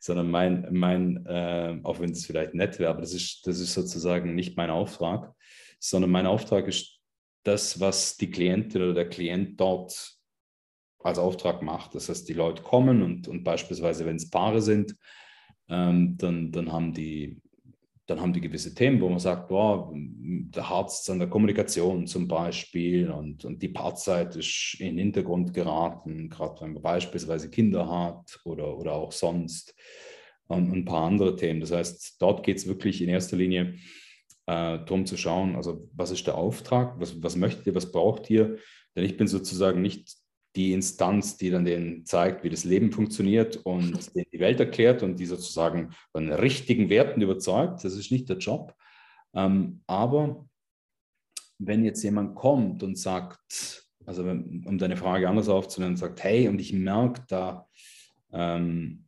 sondern mein, mein äh, auch wenn es vielleicht nett wäre, aber das ist, das ist sozusagen nicht mein Auftrag, sondern mein Auftrag ist das, was die Klientin oder der Klient dort als Auftrag macht. Das heißt, die Leute kommen und, und beispielsweise, wenn es Paare sind, ähm, dann, dann haben die dann haben die gewisse Themen, wo man sagt, boah, der Harz an der Kommunikation zum Beispiel und, und die Paarzeit ist in den Hintergrund geraten, gerade wenn man beispielsweise Kinder hat oder, oder auch sonst und ein paar andere Themen. Das heißt, dort geht es wirklich in erster Linie äh, darum zu schauen, also was ist der Auftrag, was, was möchtet ihr, was braucht ihr? Denn ich bin sozusagen nicht die Instanz, die dann denen zeigt, wie das Leben funktioniert und denen die Welt erklärt und die sozusagen von richtigen Werten überzeugt. Das ist nicht der Job. Ähm, aber wenn jetzt jemand kommt und sagt, also um deine Frage anders aufzunehmen, sagt, hey, und ich merke da, ähm,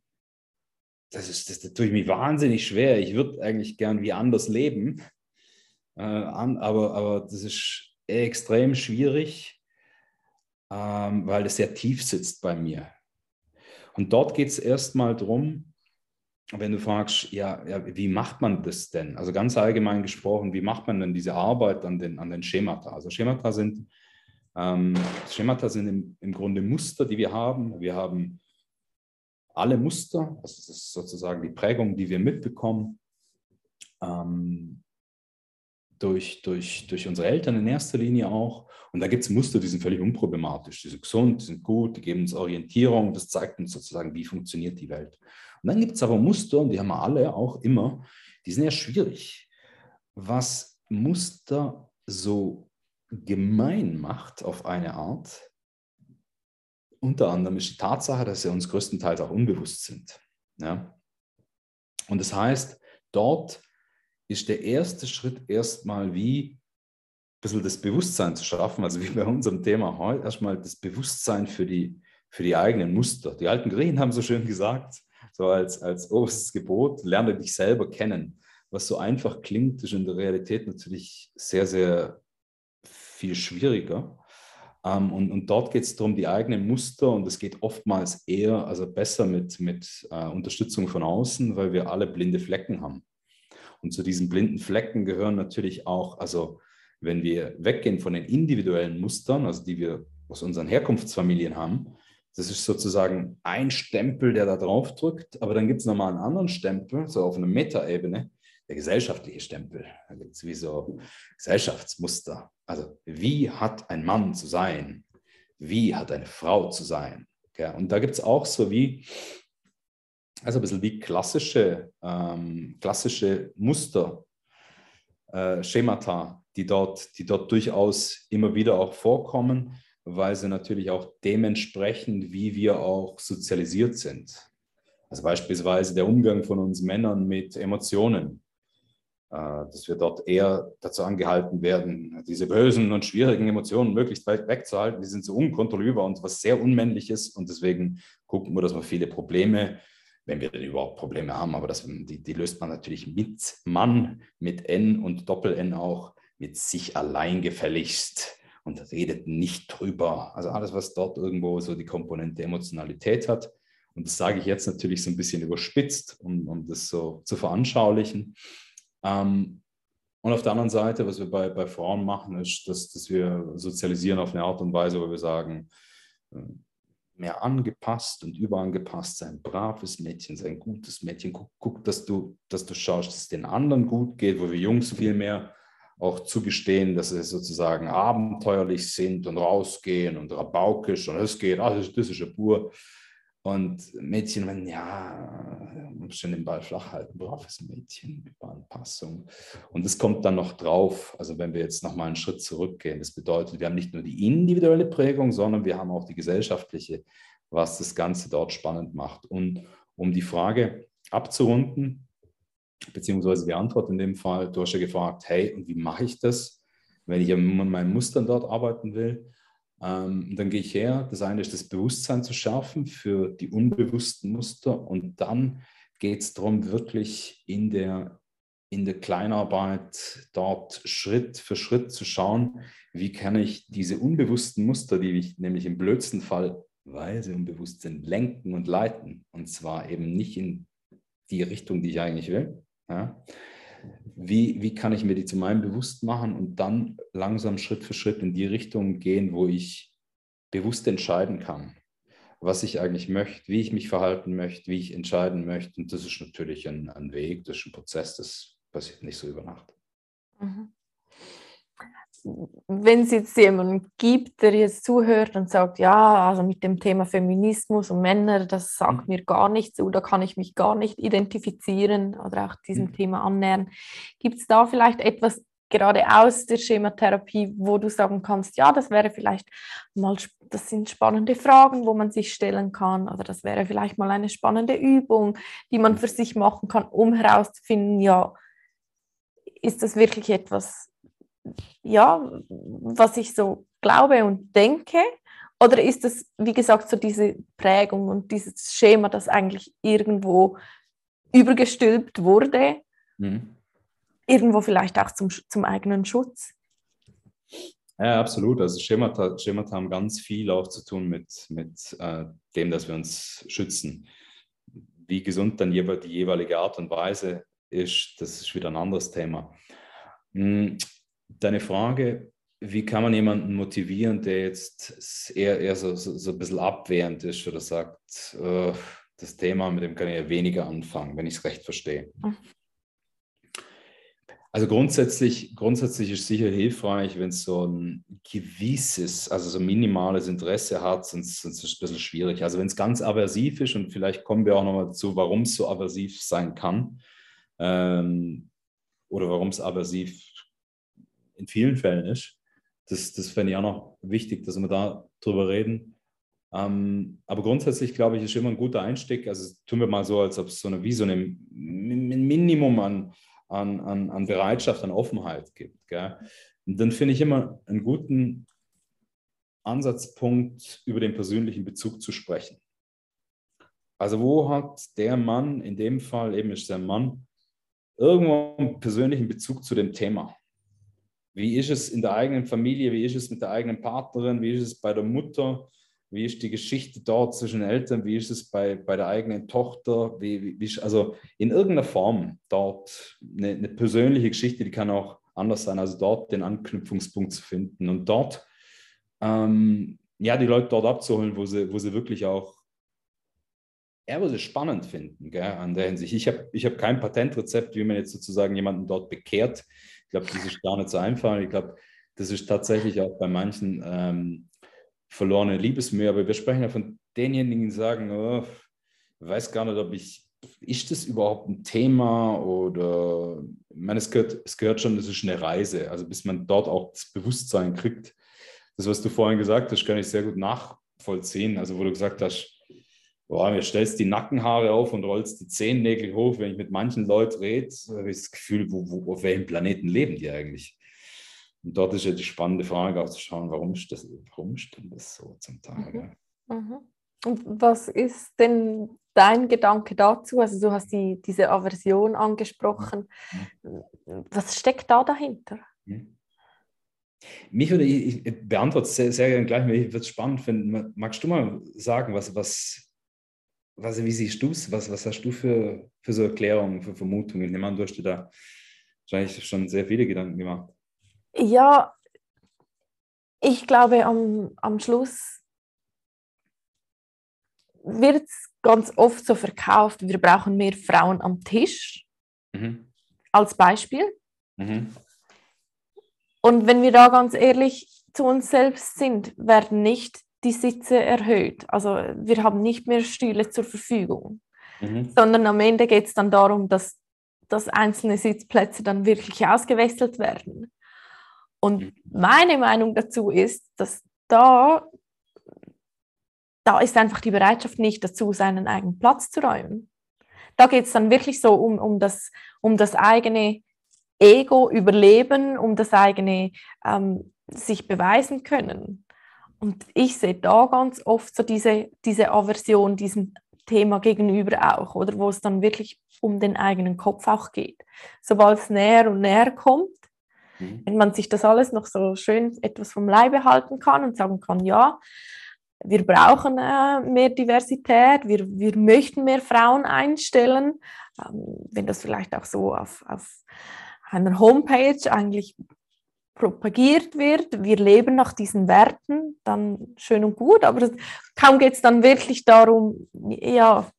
das, ist, das, das tue ich mich wahnsinnig schwer. Ich würde eigentlich gern wie anders leben, äh, an, aber, aber das ist extrem schwierig ähm, weil es sehr tief sitzt bei mir. Und dort geht es erstmal darum, wenn du fragst, ja, ja, wie macht man das denn? Also ganz allgemein gesprochen, wie macht man denn diese Arbeit an den, an den Schemata? Also Schemata sind, ähm, Schemata sind im, im Grunde Muster, die wir haben. Wir haben alle Muster, also das ist sozusagen die Prägung, die wir mitbekommen. Ähm, durch, durch, durch unsere Eltern in erster Linie auch. Und da gibt es Muster, die sind völlig unproblematisch. Die sind gesund, die sind gut, die geben uns Orientierung. Das zeigt uns sozusagen, wie funktioniert die Welt. Und dann gibt es aber Muster, und die haben wir alle auch immer, die sind ja schwierig. Was Muster so gemein macht auf eine Art, unter anderem ist die Tatsache, dass sie uns größtenteils auch unbewusst sind. Ja? Und das heißt, dort ist der erste Schritt erstmal wie ein bisschen das Bewusstsein zu schaffen, also wie bei unserem Thema heute, erstmal das Bewusstsein für die, für die eigenen Muster. Die alten Griechen haben so schön gesagt, so als, als oberstes Gebot, lerne dich selber kennen. Was so einfach klingt, ist in der Realität natürlich sehr, sehr viel schwieriger. Ähm, und, und dort geht es darum, die eigenen Muster und es geht oftmals eher, also besser mit, mit äh, Unterstützung von außen, weil wir alle blinde Flecken haben. Und zu diesen blinden Flecken gehören natürlich auch, also wenn wir weggehen von den individuellen Mustern, also die wir aus unseren Herkunftsfamilien haben, das ist sozusagen ein Stempel, der da drauf drückt, aber dann gibt es nochmal einen anderen Stempel, so auf einer Metaebene, der gesellschaftliche Stempel. Da gibt es wie so Gesellschaftsmuster. Also wie hat ein Mann zu sein? Wie hat eine Frau zu sein? Ja, und da gibt es auch so wie, also ein bisschen wie klassische, ähm, klassische Muster, äh, Schemata, die dort, die dort durchaus immer wieder auch vorkommen, weil sie natürlich auch dementsprechend, wie wir auch sozialisiert sind. Also beispielsweise der Umgang von uns Männern mit Emotionen. Äh, dass wir dort eher dazu angehalten werden, diese bösen und schwierigen Emotionen möglichst weit wegzuhalten. Die sind so unkontrollierbar und was sehr Unmännliches. Und deswegen gucken wir, dass wir viele Probleme, wenn wir denn überhaupt Probleme haben, aber das, die, die löst man natürlich mit Mann, mit N und Doppel-N auch, mit sich allein gefälligst und redet nicht drüber. Also alles, was dort irgendwo so die Komponente Emotionalität hat. Und das sage ich jetzt natürlich so ein bisschen überspitzt, um, um das so zu veranschaulichen. Ähm, und auf der anderen Seite, was wir bei, bei Frauen machen, ist, dass, dass wir sozialisieren auf eine Art und Weise, wo wir sagen, äh, mehr angepasst und überangepasst sein, braves Mädchen, sein gutes Mädchen. Guck, guck, dass, du, dass du schaust, dass es den anderen gut geht, wo wir Jungs viel mehr auch zugestehen, dass sie sozusagen abenteuerlich sind und rausgehen und rabaukisch und es geht, ah, das, das ist ja pur. Und Mädchen, wenn ja, schon den Ball flach halten, braves Mädchen, Überanpassung. Und es kommt dann noch drauf, also wenn wir jetzt nochmal einen Schritt zurückgehen, das bedeutet, wir haben nicht nur die individuelle Prägung, sondern wir haben auch die gesellschaftliche, was das Ganze dort spannend macht. Und um die Frage abzurunden, beziehungsweise die Antwort in dem Fall, du hast ja gefragt, hey, und wie mache ich das, wenn ich an meinen Mustern dort arbeiten will? Ähm, dann gehe ich her. Das eine ist das Bewusstsein zu schärfen für die unbewussten Muster und dann geht es darum, wirklich in der, in der Kleinarbeit dort Schritt für Schritt zu schauen, wie kann ich diese unbewussten Muster, die ich nämlich im blödsten Fall, weil sie unbewusst sind, lenken und leiten. Und zwar eben nicht in die Richtung, die ich eigentlich will. Ja? Wie, wie kann ich mir die zu meinem bewusst machen und dann langsam Schritt für Schritt in die Richtung gehen, wo ich bewusst entscheiden kann, was ich eigentlich möchte, wie ich mich verhalten möchte, wie ich entscheiden möchte. Und das ist natürlich ein, ein Weg, das ist ein Prozess, das passiert nicht so über Nacht. Mhm wenn es jetzt jemanden gibt, der jetzt zuhört und sagt, ja, also mit dem Thema Feminismus und Männer, das sagt mhm. mir gar nichts oder kann ich mich gar nicht identifizieren oder auch diesem mhm. Thema annähern, gibt es da vielleicht etwas gerade aus der Schematherapie, wo du sagen kannst, ja, das wäre vielleicht mal, das sind spannende Fragen, wo man sich stellen kann oder das wäre vielleicht mal eine spannende Übung, die man für sich machen kann, um herauszufinden, ja, ist das wirklich etwas, ja, was ich so glaube und denke? Oder ist das, wie gesagt, so diese Prägung und dieses Schema, das eigentlich irgendwo übergestülpt wurde? Mhm. Irgendwo vielleicht auch zum, zum eigenen Schutz? Ja, absolut. Also Schemata, Schemata haben ganz viel auch zu tun mit, mit äh, dem, dass wir uns schützen. Wie gesund dann die jeweilige Art und Weise ist, das ist wieder ein anderes Thema. Deine Frage, wie kann man jemanden motivieren, der jetzt eher, eher so, so, so ein bisschen abwehrend ist oder sagt, uh, das Thema, mit dem kann ich ja weniger anfangen, wenn ich es recht verstehe. Mhm. Also grundsätzlich, grundsätzlich ist sicher hilfreich, wenn es so ein gewisses, also so minimales Interesse hat, sonst, sonst ist es ein bisschen schwierig. Also wenn es ganz aversiv ist und vielleicht kommen wir auch nochmal dazu, warum es so aversiv sein kann ähm, oder warum es aversiv in vielen Fällen ist, das, das fände ich auch noch wichtig, dass wir da drüber reden. Ähm, aber grundsätzlich glaube ich, ist immer ein guter Einstieg. Also tun wir mal so, als ob es so eine, wie so ein Minimum an an, an, an Bereitschaft, an Offenheit gibt. Gell? Und dann finde ich immer einen guten Ansatzpunkt, über den persönlichen Bezug zu sprechen. Also wo hat der Mann, in dem Fall eben ist der Mann, irgendwo einen persönlichen Bezug zu dem Thema? Wie ist es in der eigenen Familie? Wie ist es mit der eigenen Partnerin? Wie ist es bei der Mutter? Wie ist die Geschichte dort zwischen Eltern? Wie ist es bei, bei der eigenen Tochter? Wie, wie, also in irgendeiner Form dort eine, eine, persönliche Geschichte, die kann auch anders sein, also dort den Anknüpfungspunkt zu finden und dort ähm, ja, die Leute dort abzuholen, wo sie, wo sie wirklich auch ja, wo sie spannend finden, gell, an der Hinsicht. Ich habe ich hab kein Patentrezept, wie man jetzt sozusagen jemanden dort bekehrt. Ich glaube, das ist gar nicht so einfach. Ich glaube, das ist tatsächlich auch bei manchen ähm, verlorene Liebesmühe, aber wir sprechen ja von denjenigen, die sagen, oh, ich weiß gar nicht, ob ich, ist das überhaupt ein Thema oder, ich meine, es gehört, es gehört schon, das ist eine Reise, also bis man dort auch das Bewusstsein kriegt. Das, was du vorhin gesagt hast, kann ich sehr gut nachvollziehen, also wo du gesagt hast, boah, mir stellst die Nackenhaare auf und rollst die Zehennägel hoch, wenn ich mit manchen Leuten rede, habe ich das Gefühl, wo, wo, auf welchem Planeten leben die eigentlich? Und dort ist ja die spannende Frage auch zu schauen, warum ist das, warum ist denn das so zum Teil? Mhm. Mhm. Und was ist denn dein Gedanke dazu? Also du hast die, diese Aversion angesprochen. Mhm. Was steckt da dahinter? Mhm. Mich würde, ich, ich beantworte es sehr, sehr gerne gleich, ich würde es spannend finden. Magst du mal sagen, was, was, was wie siehst du es? Was, was hast du für, für so Erklärungen, für Vermutungen? Ich nehme an, du hast dir da wahrscheinlich schon sehr viele Gedanken gemacht. Ja, ich glaube, am, am Schluss wird es ganz oft so verkauft, wir brauchen mehr Frauen am Tisch, mhm. als Beispiel. Mhm. Und wenn wir da ganz ehrlich zu uns selbst sind, werden nicht die Sitze erhöht. Also wir haben nicht mehr Stühle zur Verfügung, mhm. sondern am Ende geht es dann darum, dass, dass einzelne Sitzplätze dann wirklich ausgewechselt werden. Und mhm. meine Meinung dazu ist, dass da, da ist einfach die Bereitschaft nicht dazu, seinen eigenen Platz zu räumen. Da geht es dann wirklich so um, um, das, um das eigene Ego überleben, um das eigene ähm, sich beweisen können. Und ich sehe da ganz oft so diese, diese Aversion diesem Thema gegenüber auch, oder wo es dann wirklich um den eigenen Kopf auch geht. Sobald es näher und näher kommt, Mhm. Wenn man sich das alles noch so schön etwas vom Leibe halten kann und sagen kann, ja, wir brauchen äh, mehr Diversität, wir, wir möchten mehr Frauen einstellen, ähm, wenn das vielleicht auch so auf, auf einer Homepage eigentlich propagiert wird, wir leben nach diesen Werten, dann schön und gut, aber kaum geht es dann wirklich darum, ja,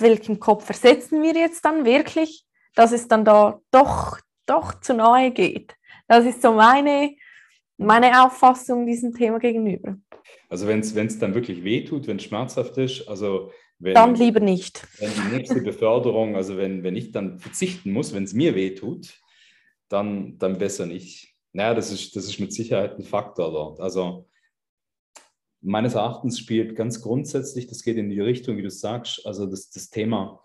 welchen Kopf versetzen wir jetzt dann wirklich, dass es dann da doch doch zu nahe geht. Das ist so meine, meine Auffassung diesem Thema gegenüber. Also wenn es dann wirklich wehtut, wenn es schmerzhaft ist, also wenn, dann lieber nicht. Wenn die nächste Beförderung, also wenn, wenn ich dann verzichten muss, wenn es mir wehtut, dann, dann besser nicht. Naja, das ist, das ist mit Sicherheit ein Faktor dort. Also meines Erachtens spielt ganz grundsätzlich, das geht in die Richtung, wie du sagst, also das, das Thema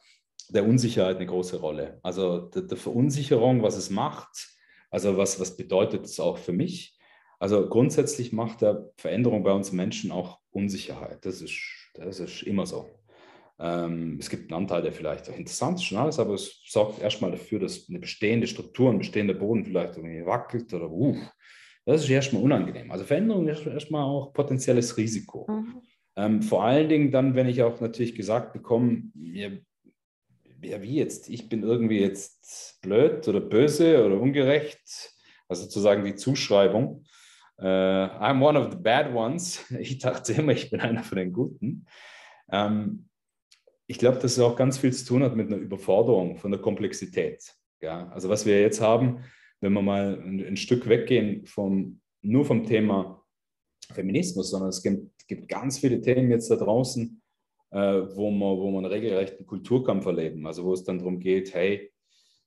der Unsicherheit eine große Rolle. Also der, der Verunsicherung, was es macht, also was, was bedeutet es auch für mich. Also grundsätzlich macht der Veränderung bei uns Menschen auch Unsicherheit. Das ist, das ist immer so. Ähm, es gibt einen Anteil, der vielleicht auch interessant ist, schon alles, aber es sorgt erstmal dafür, dass eine bestehende Struktur, ein bestehender Boden vielleicht irgendwie wackelt oder uh, das ist erstmal unangenehm. Also Veränderung ist erstmal auch potenzielles Risiko. Mhm. Ähm, vor allen Dingen dann, wenn ich auch natürlich gesagt bekomme, mir ja, wie jetzt? Ich bin irgendwie jetzt blöd oder böse oder ungerecht. Also sozusagen die Zuschreibung. Uh, I'm one of the bad ones. Ich dachte immer, ich bin einer von den Guten. Ähm, ich glaube, dass es auch ganz viel zu tun hat mit einer Überforderung von der Komplexität. Ja? Also was wir jetzt haben, wenn wir mal ein, ein Stück weggehen vom, nur vom Thema Feminismus, sondern es gibt, gibt ganz viele Themen jetzt da draußen, äh, wo, man, wo man regelrechten Kulturkampf erleben. Also wo es dann darum geht, hey,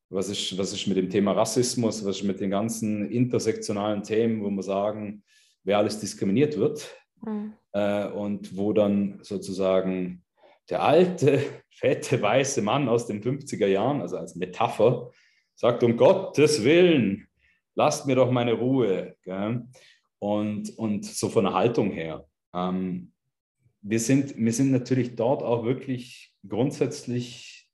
was ist, was ist mit dem Thema Rassismus, was ist mit den ganzen intersektionalen Themen, wo wir sagen, wer alles diskriminiert wird. Mhm. Äh, und wo dann sozusagen der alte, fette, weiße Mann aus den 50er Jahren, also als Metapher, sagt, um Gottes Willen, lasst mir doch meine Ruhe. Und, und so von der Haltung her. Ähm, wir, sind, wir sind natürlich dort auch wirklich grundsätzlich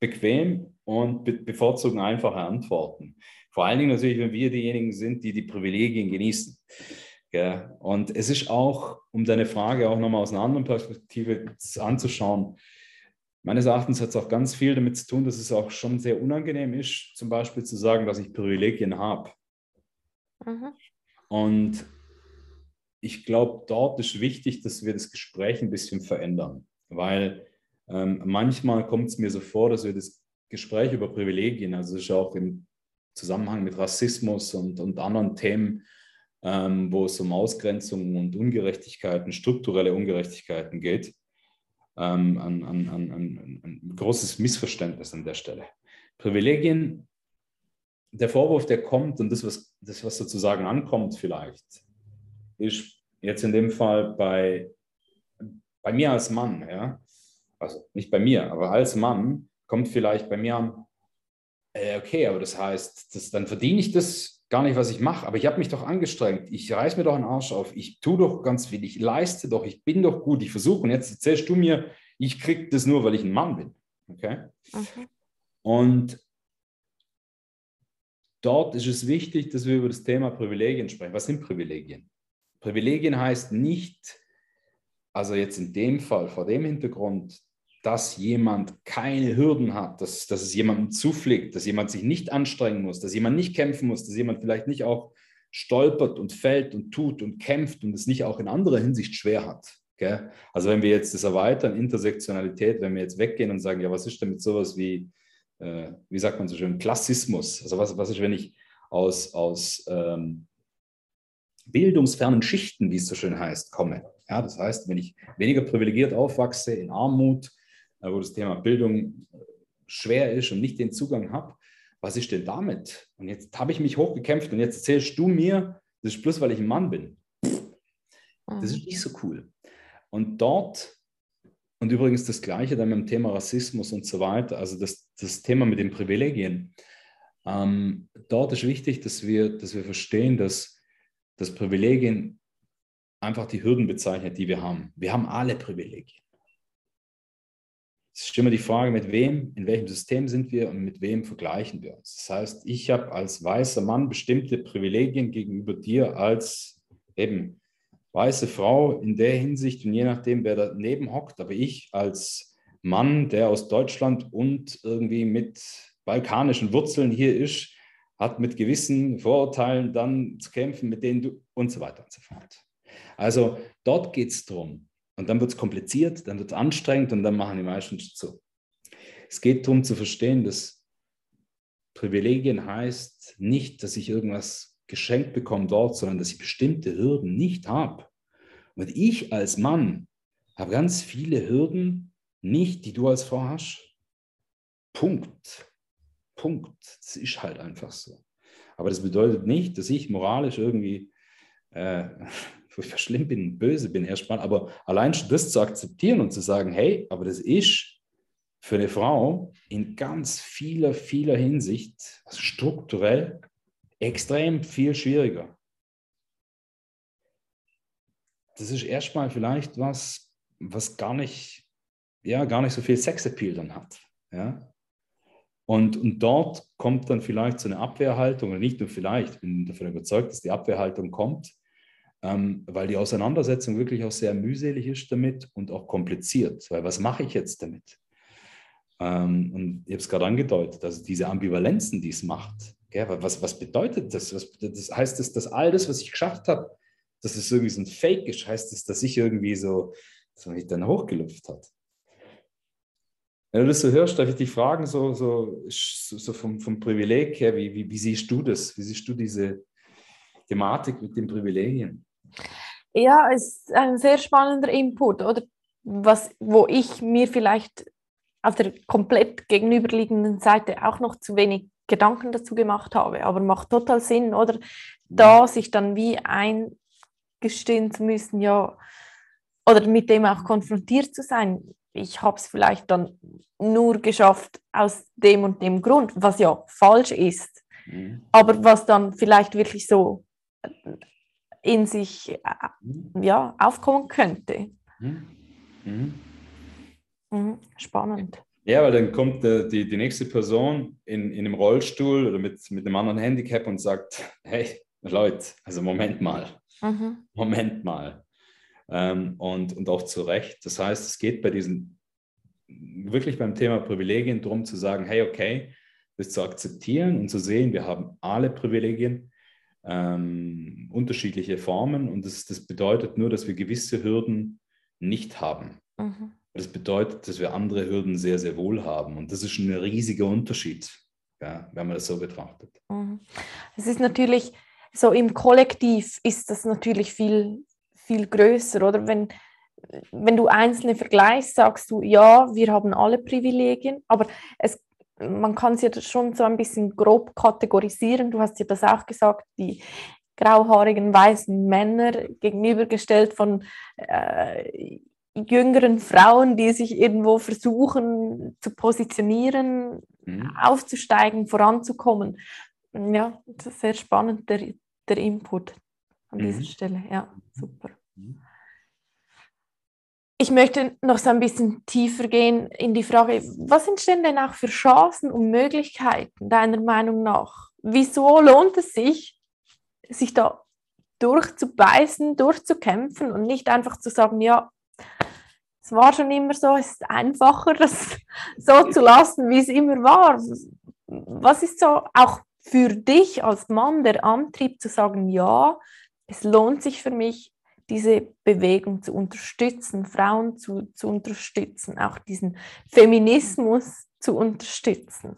bequem und be bevorzugen einfache Antworten. Vor allen Dingen natürlich, wenn wir diejenigen sind, die die Privilegien genießen. Ja, und es ist auch, um deine Frage auch nochmal aus einer anderen Perspektive anzuschauen, meines Erachtens hat es auch ganz viel damit zu tun, dass es auch schon sehr unangenehm ist, zum Beispiel zu sagen, dass ich Privilegien habe. Mhm. Und ich glaube, dort ist wichtig, dass wir das Gespräch ein bisschen verändern, weil ähm, manchmal kommt es mir so vor, dass wir das Gespräch über Privilegien, also es ist auch im Zusammenhang mit Rassismus und, und anderen Themen, ähm, wo es um Ausgrenzung und Ungerechtigkeiten, strukturelle Ungerechtigkeiten geht, ähm, ein, ein, ein, ein, großes Missverständnis an der Stelle. Privilegien, der Vorwurf, der kommt und das, was, das, was sozusagen ankommt vielleicht, ist jetzt in dem Fall bei, bei mir als Mann, ja, also nicht bei mir, aber als Mann kommt vielleicht bei mir an, äh, okay, aber das heißt, das, dann verdiene ich das gar nicht, was ich mache, aber ich habe mich doch angestrengt, ich reiß mir doch einen Arsch auf, ich tue doch ganz viel, ich leiste doch, ich bin doch gut, ich versuche und jetzt erzählst du mir, ich kriege das nur, weil ich ein Mann bin. Okay? okay. Und dort ist es wichtig, dass wir über das Thema Privilegien sprechen. Was sind Privilegien? Privilegien heißt nicht, also jetzt in dem Fall, vor dem Hintergrund, dass jemand keine Hürden hat, dass, dass es jemandem zufliegt, dass jemand sich nicht anstrengen muss, dass jemand nicht kämpfen muss, dass jemand vielleicht nicht auch stolpert und fällt und tut und kämpft und es nicht auch in anderer Hinsicht schwer hat. Gell? Also wenn wir jetzt das erweitern, Intersektionalität, wenn wir jetzt weggehen und sagen, ja, was ist denn mit sowas wie, äh, wie sagt man so schön, Klassismus? Also was, was ist, wenn ich aus, aus ähm, bildungsfernen Schichten, wie es so schön heißt, komme? Ja, das heißt, wenn ich weniger privilegiert aufwachse, in Armut, wo das Thema Bildung äh, schwer ist und nicht den Zugang habe, was ist denn damit? Und jetzt habe ich mich hochgekämpft und jetzt erzählst du mir, das ist bloß, weil ich ein Mann bin. Das ist nicht so cool. Und dort, und übrigens das Gleiche dann mit dem Thema Rassismus und so weiter, also das, das Thema mit den Privilegien, ähm, dort ist wichtig, dass wir, dass wir verstehen, dass, dass Privilegien einfach die Hürden bezeichnet, die wir haben. Wir haben alle Privilegien. Es ist immer die Frage, mit wem, in welchem System sind wir und mit wem vergleichen wir uns. Das heißt, ich habe als weißer Mann bestimmte Privilegien gegenüber dir als eben weiße Frau in der Hinsicht und je nachdem, wer daneben hockt. Aber ich als Mann, der aus Deutschland und irgendwie mit balkanischen Wurzeln hier ist, hat mit gewissen Vorurteilen dann zu kämpfen, mit denen du und so weiter und so fort. Also dort geht es darum, und dann wird es kompliziert, dann wird es anstrengend und dann machen die meisten zu. Es geht darum zu verstehen, dass Privilegien heißt nicht, dass ich irgendwas geschenkt bekomme dort, sondern dass ich bestimmte Hürden nicht habe. Und ich als Mann habe ganz viele Hürden nicht, die du als Frau hast. Punkt. Punkt. Das ist halt einfach so. Aber das bedeutet nicht, dass ich moralisch irgendwie äh, schlimm bin, böse bin erstmal, aber allein schon das zu akzeptieren und zu sagen, hey, aber das ist für eine Frau in ganz vieler, vieler Hinsicht also strukturell extrem viel schwieriger. Das ist erstmal vielleicht was, was gar nicht, ja, gar nicht so viel Sexappeal dann hat. Ja? Und, und dort kommt dann vielleicht so eine Abwehrhaltung, oder nicht nur vielleicht, ich bin davon überzeugt, dass die Abwehrhaltung kommt, ähm, weil die Auseinandersetzung wirklich auch sehr mühselig ist damit und auch kompliziert. Weil was mache ich jetzt damit? Ähm, und ich habe es gerade angedeutet, also diese Ambivalenzen, die es macht. Gell, was, was bedeutet das? Was, das heißt das, dass all das, was ich geschafft habe, dass es irgendwie so ein Fake ist? Heißt das, dass ich irgendwie so, dass man mich dann hochgelüpft hat? Wenn du das so hörst, darf ich dich fragen, so, so, so vom, vom Privileg her, wie, wie, wie siehst du das? Wie siehst du diese Thematik mit den Privilegien? Ja, es ist ein sehr spannender Input, oder? Was, wo ich mir vielleicht auf der komplett gegenüberliegenden Seite auch noch zu wenig Gedanken dazu gemacht habe. Aber macht total Sinn, oder? Da sich dann wie eingestehen zu müssen, ja, oder mit dem auch konfrontiert zu sein. Ich habe es vielleicht dann nur geschafft aus dem und dem Grund, was ja falsch ist. Mhm. Aber was dann vielleicht wirklich so in sich äh, ja, aufkommen könnte. Mhm. Mhm. mhm. Spannend. Ja, weil dann kommt äh, die, die nächste Person in, in einem Rollstuhl oder mit, mit einem anderen Handicap und sagt, hey, Leute, also Moment mal, mhm. Moment mal. Ähm, und, und auch zu Recht. Das heißt, es geht bei diesen, wirklich beim Thema Privilegien darum zu sagen, hey, okay, das zu akzeptieren und zu sehen, wir haben alle Privilegien, ähm, unterschiedliche Formen und das, das bedeutet nur, dass wir gewisse Hürden nicht haben. Mhm. Das bedeutet, dass wir andere Hürden sehr, sehr wohl haben. Und das ist ein riesiger Unterschied, ja, wenn man das so betrachtet. Mhm. Es ist natürlich so im Kollektiv ist das natürlich viel, viel größer, oder? Wenn, wenn du einzelne vergleichst, sagst du, ja, wir haben alle Privilegien, aber es, man kann es ja schon so ein bisschen grob kategorisieren. Du hast ja das auch gesagt, die grauhaarigen weißen Männer gegenübergestellt von äh, jüngeren Frauen, die sich irgendwo versuchen zu positionieren, mhm. aufzusteigen, voranzukommen. Ja, das ist sehr spannend, der, der Input an mhm. dieser Stelle. Ja, super. Mhm. Ich möchte noch so ein bisschen tiefer gehen in die Frage, was entstehen denn auch für Chancen und Möglichkeiten deiner Meinung nach? Wieso lohnt es sich, sich da durchzubeißen, durchzukämpfen und nicht einfach zu sagen, ja, es war schon immer so, es ist einfacher, das so zu lassen, wie es immer war. Was ist so auch für dich als Mann der Antrieb zu sagen, ja, es lohnt sich für mich, diese Bewegung zu unterstützen, Frauen zu, zu unterstützen, auch diesen Feminismus zu unterstützen?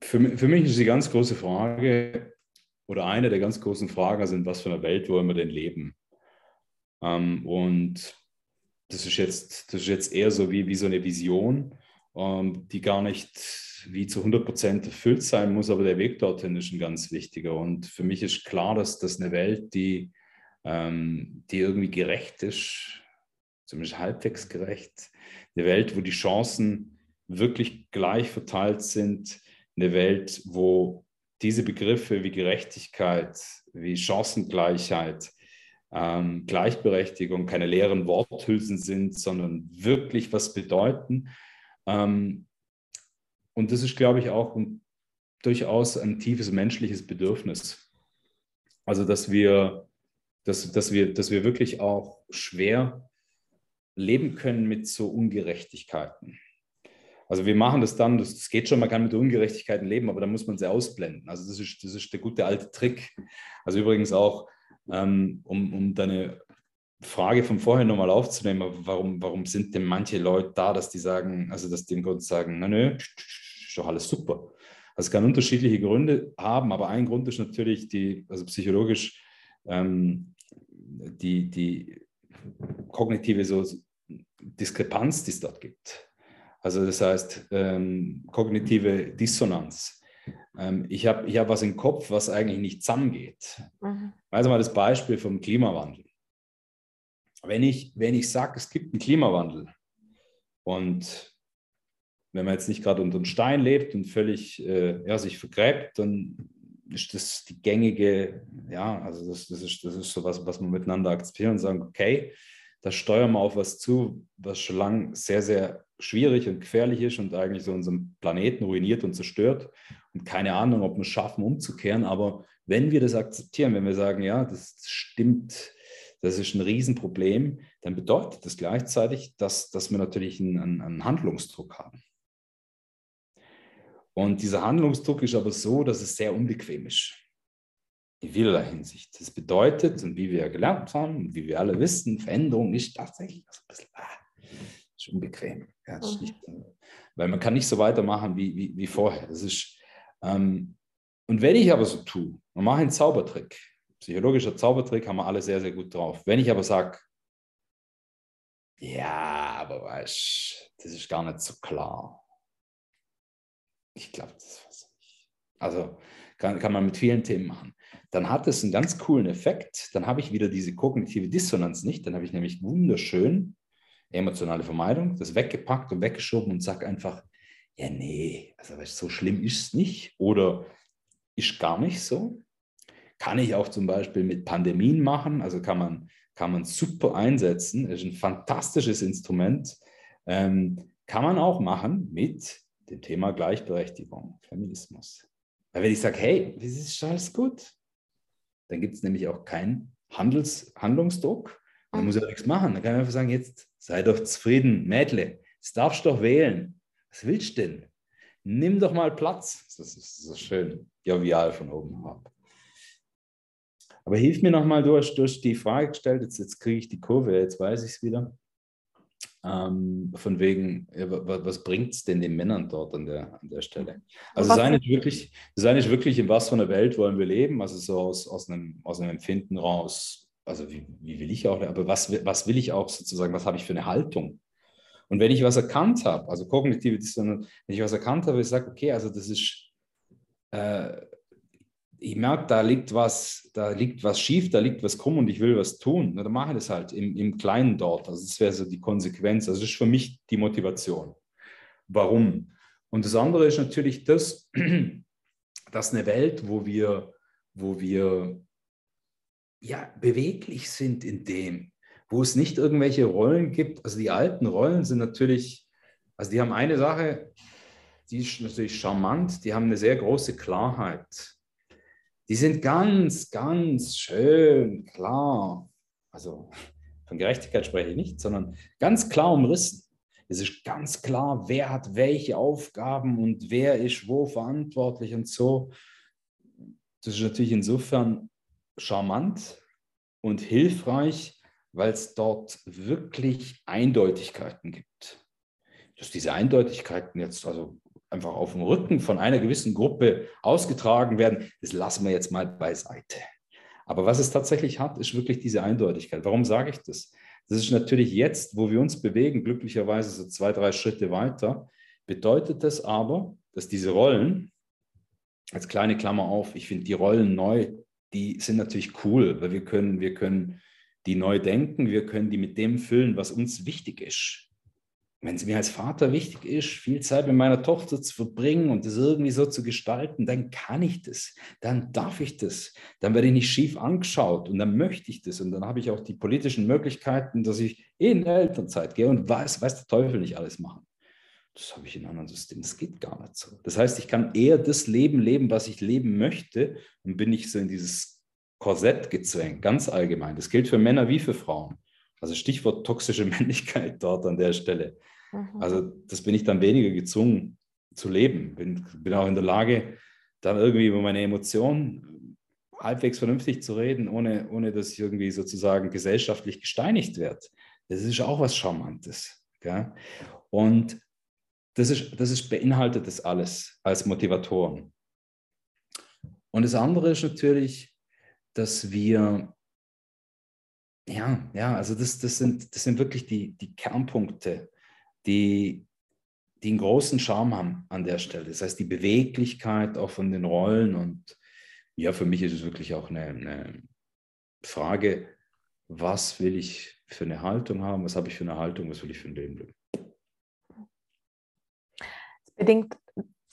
Für, für mich ist die ganz große Frage oder eine der ganz großen Fragen sind, was für eine Welt wollen wir denn leben? Ähm, und das ist, jetzt, das ist jetzt eher so wie, wie so eine Vision, ähm, die gar nicht wie zu 100 Prozent erfüllt sein muss, aber der Weg dorthin ist ein ganz wichtiger. Und für mich ist klar, dass das eine Welt, die, ähm, die irgendwie gerecht ist, zumindest halbwegs gerecht, eine Welt, wo die Chancen wirklich gleich verteilt sind, eine Welt, wo diese Begriffe wie Gerechtigkeit, wie Chancengleichheit, ähm, Gleichberechtigung keine leeren Worthülsen sind, sondern wirklich was bedeuten. Ähm, und das ist, glaube ich, auch ein, durchaus ein tiefes menschliches Bedürfnis. Also, dass wir, dass, dass, wir, dass wir wirklich auch schwer leben können mit so Ungerechtigkeiten. Also wir machen das dann, das, das, geht schon, man kann mit Ungerechtigkeiten leben, aber da muss man sie ausblenden. Also das ist, das ist der gute alte Trick. Also übrigens auch ähm, um, um deine Frage von vorher nochmal aufzunehmen, warum, warum sind denn manche Leute da, dass die sagen, also dass die im Grunde sagen, na nö, ist doch alles super. Also es kann unterschiedliche Gründe haben, aber ein Grund ist natürlich die, also psychologisch ähm, die, die kognitive so Diskrepanz, die es dort gibt. Also das heißt ähm, kognitive Dissonanz. Ähm, ich habe ich hab was im Kopf, was eigentlich nicht zusammengeht. Mhm. Also mal das Beispiel vom Klimawandel. Wenn ich, wenn ich sage, es gibt einen Klimawandel und wenn man jetzt nicht gerade unter einem Stein lebt und völlig äh, ja, sich vergräbt, dann ist das die gängige, ja, also das, das, ist, das ist so was, was man miteinander akzeptieren und sagen, okay, da steuern wir auf was zu, was schon lange sehr, sehr schwierig und gefährlich ist und eigentlich so unseren Planeten ruiniert und zerstört. Und keine Ahnung, ob wir es schaffen, umzukehren. Aber wenn wir das akzeptieren, wenn wir sagen, ja, das stimmt, das ist ein Riesenproblem, dann bedeutet das gleichzeitig, dass, dass wir natürlich einen, einen Handlungsdruck haben. Und dieser Handlungsdruck ist aber so, dass es sehr unbequem ist. In vielerlei Hinsicht. Das bedeutet, und wie wir gelernt haben, und wie wir alle wissen, Veränderung ist tatsächlich so ein bisschen, ah, ist unbequem. Ja, ist mhm. nicht, weil man kann nicht so weitermachen wie, wie, wie vorher. Das ist, ähm, und wenn ich aber so tue und mache einen Zaubertrick, psychologischer Zaubertrick, haben wir alle sehr, sehr gut drauf. Wenn ich aber sage, ja, aber weißt das ist gar nicht so klar. Ich glaube, das weiß ich. Also kann, kann man mit vielen Themen machen. Dann hat es einen ganz coolen Effekt. Dann habe ich wieder diese kognitive Dissonanz nicht. Dann habe ich nämlich wunderschön emotionale Vermeidung, das weggepackt und weggeschoben und sage einfach, ja, nee, also weißt, so schlimm ist es nicht oder ist gar nicht so. Kann ich auch zum Beispiel mit Pandemien machen, also kann man, kann man super einsetzen, ist ein fantastisches Instrument. Ähm, kann man auch machen mit dem Thema Gleichberechtigung, Feminismus. Weil wenn ich sage, hey, das ist alles gut, dann gibt es nämlich auch keinen Handels Handlungsdruck. Man muss ja nichts machen. Dann kann man einfach sagen, jetzt sei doch zufrieden, Mädle, jetzt darfst du doch wählen. Was willst du denn? Nimm doch mal Platz. Das ist so schön jovial von oben ab. Aber hilf mir nochmal durch, durch die Frage gestellt, jetzt, jetzt kriege ich die Kurve, jetzt weiß ich es wieder. Ähm, von wegen, ja, was, was bringt es denn den Männern dort an der, an der Stelle? Also sei nicht, wirklich, sei nicht wirklich, in was für einer Welt wollen wir leben, also so aus, aus, einem, aus einem Empfinden raus, also wie, wie will ich auch, aber was, was will ich auch sozusagen, was habe ich für eine Haltung? Und wenn ich was erkannt habe, also kognitive Dissonanz, wenn ich was erkannt habe, ich sage, okay, also das ist, äh, ich merke, da liegt was, da liegt was schief, da liegt was krumm und ich will was tun, na, dann mache ich das halt im, im Kleinen dort. Also das wäre so die Konsequenz. Also das ist für mich die Motivation. Warum? Und das andere ist natürlich das, dass eine Welt, wo wir, wo wir ja, beweglich sind in dem, wo es nicht irgendwelche Rollen gibt. Also die alten Rollen sind natürlich, also die haben eine Sache, die ist natürlich charmant, die haben eine sehr große Klarheit die sind ganz, ganz schön klar. Also von Gerechtigkeit spreche ich nicht, sondern ganz klar umrissen. Es ist ganz klar, wer hat welche Aufgaben und wer ist wo verantwortlich und so. Das ist natürlich insofern charmant und hilfreich, weil es dort wirklich Eindeutigkeiten gibt. Dass diese Eindeutigkeiten jetzt also einfach auf dem Rücken von einer gewissen Gruppe ausgetragen werden, das lassen wir jetzt mal beiseite. Aber was es tatsächlich hat, ist wirklich diese Eindeutigkeit. Warum sage ich das? Das ist natürlich jetzt, wo wir uns bewegen, glücklicherweise so zwei, drei Schritte weiter, bedeutet das aber, dass diese Rollen, als kleine Klammer auf, ich finde die Rollen neu, die sind natürlich cool, weil wir können, wir können die neu denken, wir können die mit dem füllen, was uns wichtig ist wenn es mir als Vater wichtig ist, viel Zeit mit meiner Tochter zu verbringen und das irgendwie so zu gestalten, dann kann ich das, dann darf ich das, dann werde ich nicht schief angeschaut und dann möchte ich das und dann habe ich auch die politischen Möglichkeiten, dass ich in Elternzeit gehe und weiß, weiß der Teufel nicht alles machen. Das habe ich in anderen Systemen. Das geht gar nicht so. Das heißt, ich kann eher das Leben leben, was ich leben möchte und bin nicht so in dieses Korsett gezwängt, ganz allgemein. Das gilt für Männer wie für Frauen. Also Stichwort toxische Männlichkeit dort an der Stelle. Mhm. Also das bin ich dann weniger gezwungen zu leben. Bin, bin auch in der Lage, dann irgendwie über meine Emotionen halbwegs vernünftig zu reden, ohne, ohne dass ich irgendwie sozusagen gesellschaftlich gesteinigt werde. Das ist auch was Charmantes. Gell? Und das ist, das ist beinhaltet das alles als Motivatoren. Und das andere ist natürlich, dass wir, ja, ja, also das, das, sind, das sind wirklich die, die Kernpunkte die, die einen großen Charme haben an der Stelle. Das heißt, die Beweglichkeit auch von den Rollen und ja, für mich ist es wirklich auch eine, eine Frage, was will ich für eine Haltung haben, was habe ich für eine Haltung, was will ich für ein Leben leben. Bedingt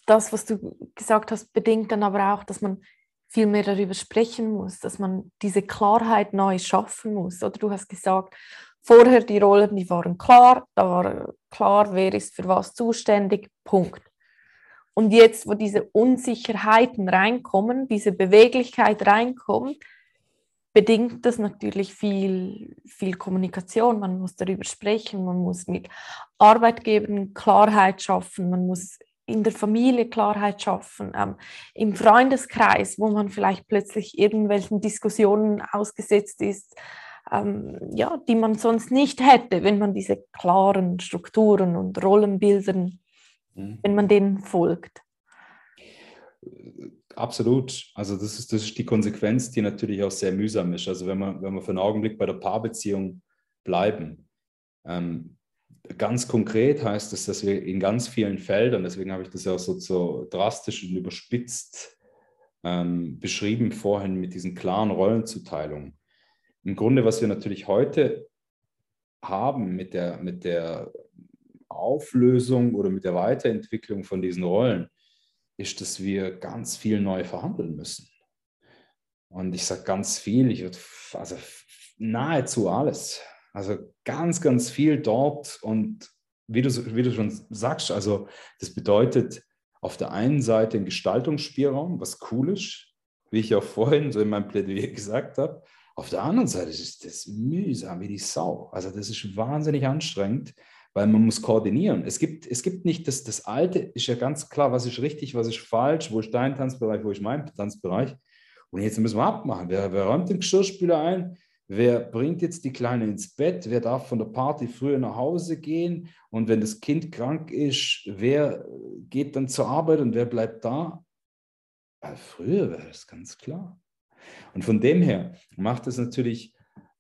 das, was du gesagt hast, bedingt dann aber auch, dass man viel mehr darüber sprechen muss, dass man diese Klarheit neu schaffen muss. Oder du hast gesagt, Vorher die Rollen, die waren klar, da war klar, wer ist für was zuständig, Punkt. Und jetzt, wo diese Unsicherheiten reinkommen, diese Beweglichkeit reinkommt, bedingt das natürlich viel, viel Kommunikation. Man muss darüber sprechen, man muss mit Arbeitgebern Klarheit schaffen, man muss in der Familie Klarheit schaffen, ähm, im Freundeskreis, wo man vielleicht plötzlich irgendwelchen Diskussionen ausgesetzt ist, ähm, ja, die man sonst nicht hätte, wenn man diese klaren Strukturen und Rollenbildern, mhm. wenn man denen folgt. Absolut. Also das ist, das ist die Konsequenz, die natürlich auch sehr mühsam ist. Also wenn wir, wenn wir für einen Augenblick bei der Paarbeziehung bleiben, ähm, ganz konkret heißt es, dass wir in ganz vielen Feldern, deswegen habe ich das ja auch so, so drastisch und überspitzt ähm, beschrieben vorhin mit diesen klaren Rollenzuteilungen. Im Grunde, was wir natürlich heute haben mit der, mit der Auflösung oder mit der Weiterentwicklung von diesen Rollen, ist, dass wir ganz viel neu verhandeln müssen. Und ich sage ganz viel, ich würde also nahezu alles. Also ganz, ganz viel dort. Und wie du, wie du schon sagst, also das bedeutet auf der einen Seite einen Gestaltungsspielraum, was cool ist, wie ich auch vorhin so in meinem Plädoyer gesagt habe. Auf der anderen Seite ist das mühsam wie die Sau. Also das ist wahnsinnig anstrengend, weil man muss koordinieren. Es gibt, es gibt nicht das, das Alte, ist ja ganz klar, was ist richtig, was ist falsch, wo ist dein Tanzbereich, wo ist mein Tanzbereich. Und jetzt müssen wir abmachen. Wer, wer räumt den Geschirrspüler ein? Wer bringt jetzt die Kleine ins Bett? Wer darf von der Party früher nach Hause gehen? Und wenn das Kind krank ist, wer geht dann zur Arbeit und wer bleibt da? Ja, früher wäre das ganz klar. Und von dem her macht es natürlich,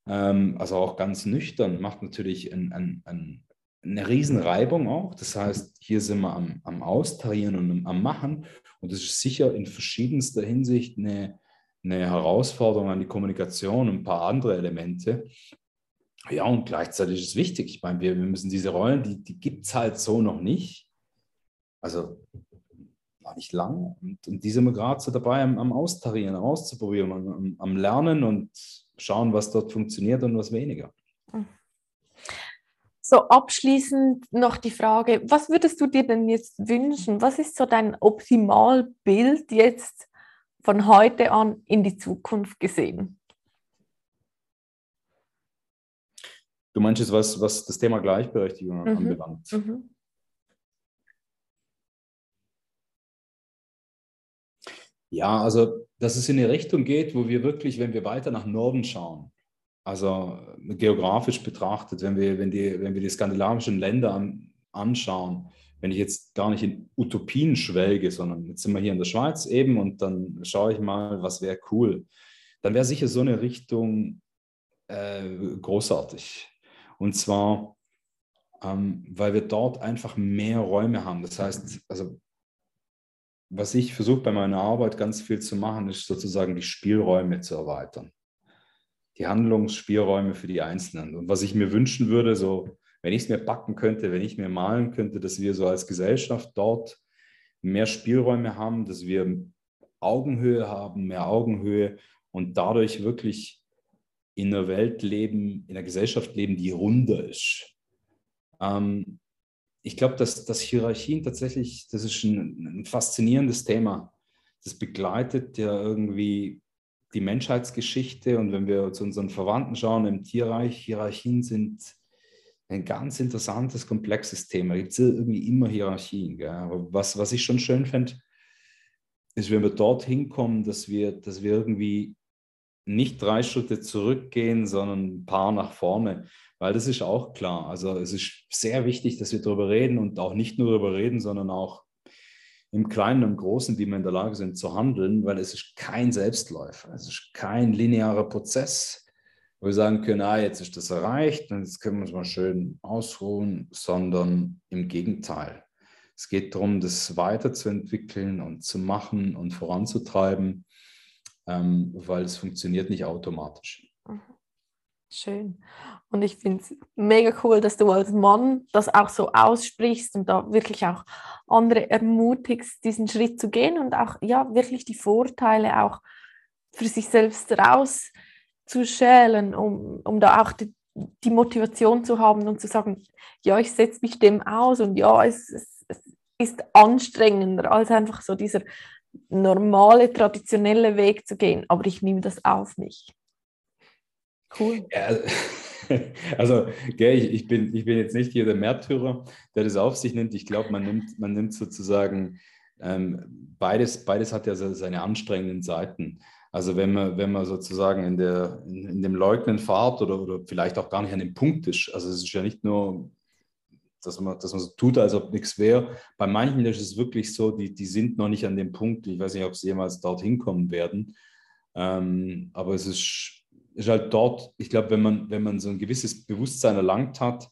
ähm, also auch ganz nüchtern, macht natürlich ein, ein, ein, eine Riesenreibung auch. Das heißt, hier sind wir am, am Austarieren und am Machen. Und das ist sicher in verschiedenster Hinsicht eine, eine Herausforderung an die Kommunikation und ein paar andere Elemente. Ja, und gleichzeitig ist es wichtig. Ich meine, wir, wir müssen diese Rollen, die, die gibt es halt so noch nicht. Also noch nicht lang. Und, und die sind wir gerade so dabei am, am Austarieren, auszuprobieren, am, am Lernen und schauen, was dort funktioniert und was weniger. So abschließend noch die Frage, was würdest du dir denn jetzt wünschen? Was ist so dein Optimalbild jetzt von heute an in die Zukunft gesehen? Du meinst jetzt, was, was das Thema Gleichberechtigung mhm. anbelangt? Mhm. Ja, also dass es in eine Richtung geht, wo wir wirklich, wenn wir weiter nach Norden schauen, also geografisch betrachtet, wenn wir, wenn die, wenn wir die skandinavischen Länder an, anschauen, wenn ich jetzt gar nicht in Utopien schwelge, sondern jetzt sind wir hier in der Schweiz eben und dann schaue ich mal, was wäre cool, dann wäre sicher so eine Richtung äh, großartig. Und zwar, ähm, weil wir dort einfach mehr Räume haben. Das heißt, also was ich versuche bei meiner Arbeit ganz viel zu machen, ist sozusagen die Spielräume zu erweitern. Die Handlungsspielräume für die Einzelnen. Und was ich mir wünschen würde, so wenn ich es mir backen könnte, wenn ich mir malen könnte, dass wir so als Gesellschaft dort mehr Spielräume haben, dass wir Augenhöhe haben, mehr Augenhöhe und dadurch wirklich in einer Welt leben, in einer Gesellschaft leben, die runder ist. Ähm, ich glaube, dass, dass Hierarchien tatsächlich, das ist ein, ein faszinierendes Thema. Das begleitet ja irgendwie die Menschheitsgeschichte und wenn wir zu unseren Verwandten schauen im Tierreich, Hierarchien sind ein ganz interessantes, komplexes Thema. Da gibt es irgendwie immer Hierarchien. Gell? Aber was, was ich schon schön fände, ist, wenn wir dorthin kommen, dass wir, dass wir irgendwie nicht drei Schritte zurückgehen, sondern ein paar nach vorne. Weil das ist auch klar. Also es ist sehr wichtig, dass wir darüber reden und auch nicht nur darüber reden, sondern auch im Kleinen und Großen, wie wir in der Lage sind zu handeln, weil es ist kein Selbstläufer. Es ist kein linearer Prozess wo wir sagen können, ah, jetzt ist das erreicht und jetzt können wir uns mal schön ausruhen, sondern im Gegenteil. Es geht darum, das weiterzuentwickeln und zu machen und voranzutreiben, ähm, weil es funktioniert nicht automatisch. Mhm. Schön. Und ich finde es mega cool, dass du als Mann das auch so aussprichst und da wirklich auch andere ermutigst, diesen Schritt zu gehen und auch ja wirklich die Vorteile auch für sich selbst raus zu schälen, um, um da auch die, die Motivation zu haben und zu sagen, ja, ich setze mich dem aus und ja, es, es, es ist anstrengender als einfach so dieser normale, traditionelle Weg zu gehen, aber ich nehme das auf mich. Cool. Ja, also, gell, ich, ich, bin, ich bin jetzt nicht hier der Märtyrer, der das auf sich nimmt. Ich glaube, man nimmt, man nimmt sozusagen ähm, beides, beides hat ja seine anstrengenden Seiten. Also wenn man, wenn man sozusagen in, der, in, in dem Leugnen fahrt oder, oder vielleicht auch gar nicht an dem Punkt ist, also es ist ja nicht nur, dass man, dass man so tut, als ob nichts wäre. Bei manchen ist es wirklich so, die, die sind noch nicht an dem Punkt, ich weiß nicht, ob sie jemals dorthin kommen werden, ähm, aber es ist, ist halt dort, ich glaube, wenn man, wenn man so ein gewisses Bewusstsein erlangt hat,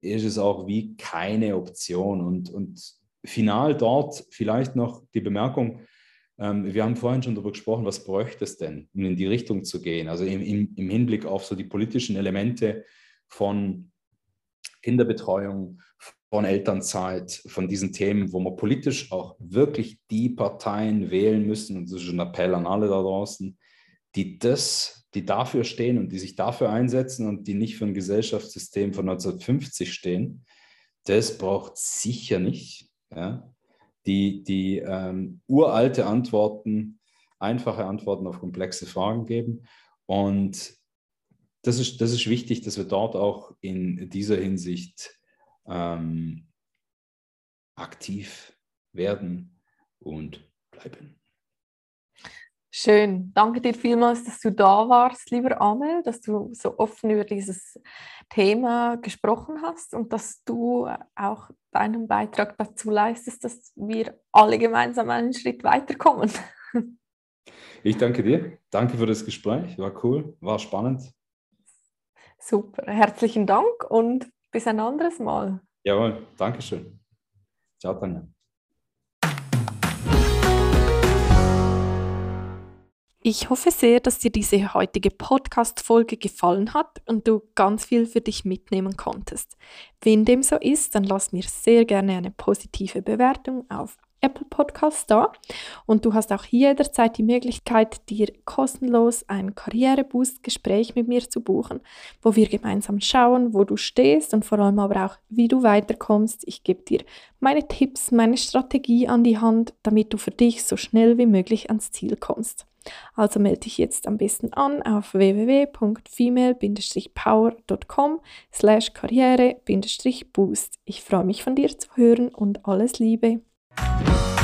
ist es auch wie keine Option. Und, und final dort vielleicht noch die Bemerkung, ähm, wir haben vorhin schon darüber gesprochen, was bräuchte es denn, um in die Richtung zu gehen? Also im, im, im Hinblick auf so die politischen Elemente von Kinderbetreuung, von Elternzeit, von diesen Themen, wo wir politisch auch wirklich die Parteien wählen müssen, und das ist ein Appell an alle da draußen, die das, die dafür stehen und die sich dafür einsetzen und die nicht für ein Gesellschaftssystem von 1950 stehen, das braucht sicher nicht. Ja? die, die ähm, uralte Antworten, einfache Antworten auf komplexe Fragen geben. Und das ist, das ist wichtig, dass wir dort auch in dieser Hinsicht ähm, aktiv werden und bleiben. Schön. Danke dir vielmals, dass du da warst, lieber Amel, dass du so offen über dieses Thema gesprochen hast und dass du auch deinen Beitrag dazu leistest, dass wir alle gemeinsam einen Schritt weiterkommen. Ich danke dir. Danke für das Gespräch. War cool, war spannend. Super. Herzlichen Dank und bis ein anderes Mal. Jawohl, Dankeschön. Ciao, Tanja. Ich hoffe sehr, dass dir diese heutige Podcast-Folge gefallen hat und du ganz viel für dich mitnehmen konntest. Wenn dem so ist, dann lass mir sehr gerne eine positive Bewertung auf Apple Podcast da. Und du hast auch jederzeit die Möglichkeit, dir kostenlos ein Karriereboost-Gespräch mit mir zu buchen, wo wir gemeinsam schauen, wo du stehst und vor allem aber auch, wie du weiterkommst. Ich gebe dir meine Tipps, meine Strategie an die Hand, damit du für dich so schnell wie möglich ans Ziel kommst. Also melde dich jetzt am besten an auf www.female-power.com slash karriere-boost. Ich freue mich von dir zu hören und alles Liebe. Bye.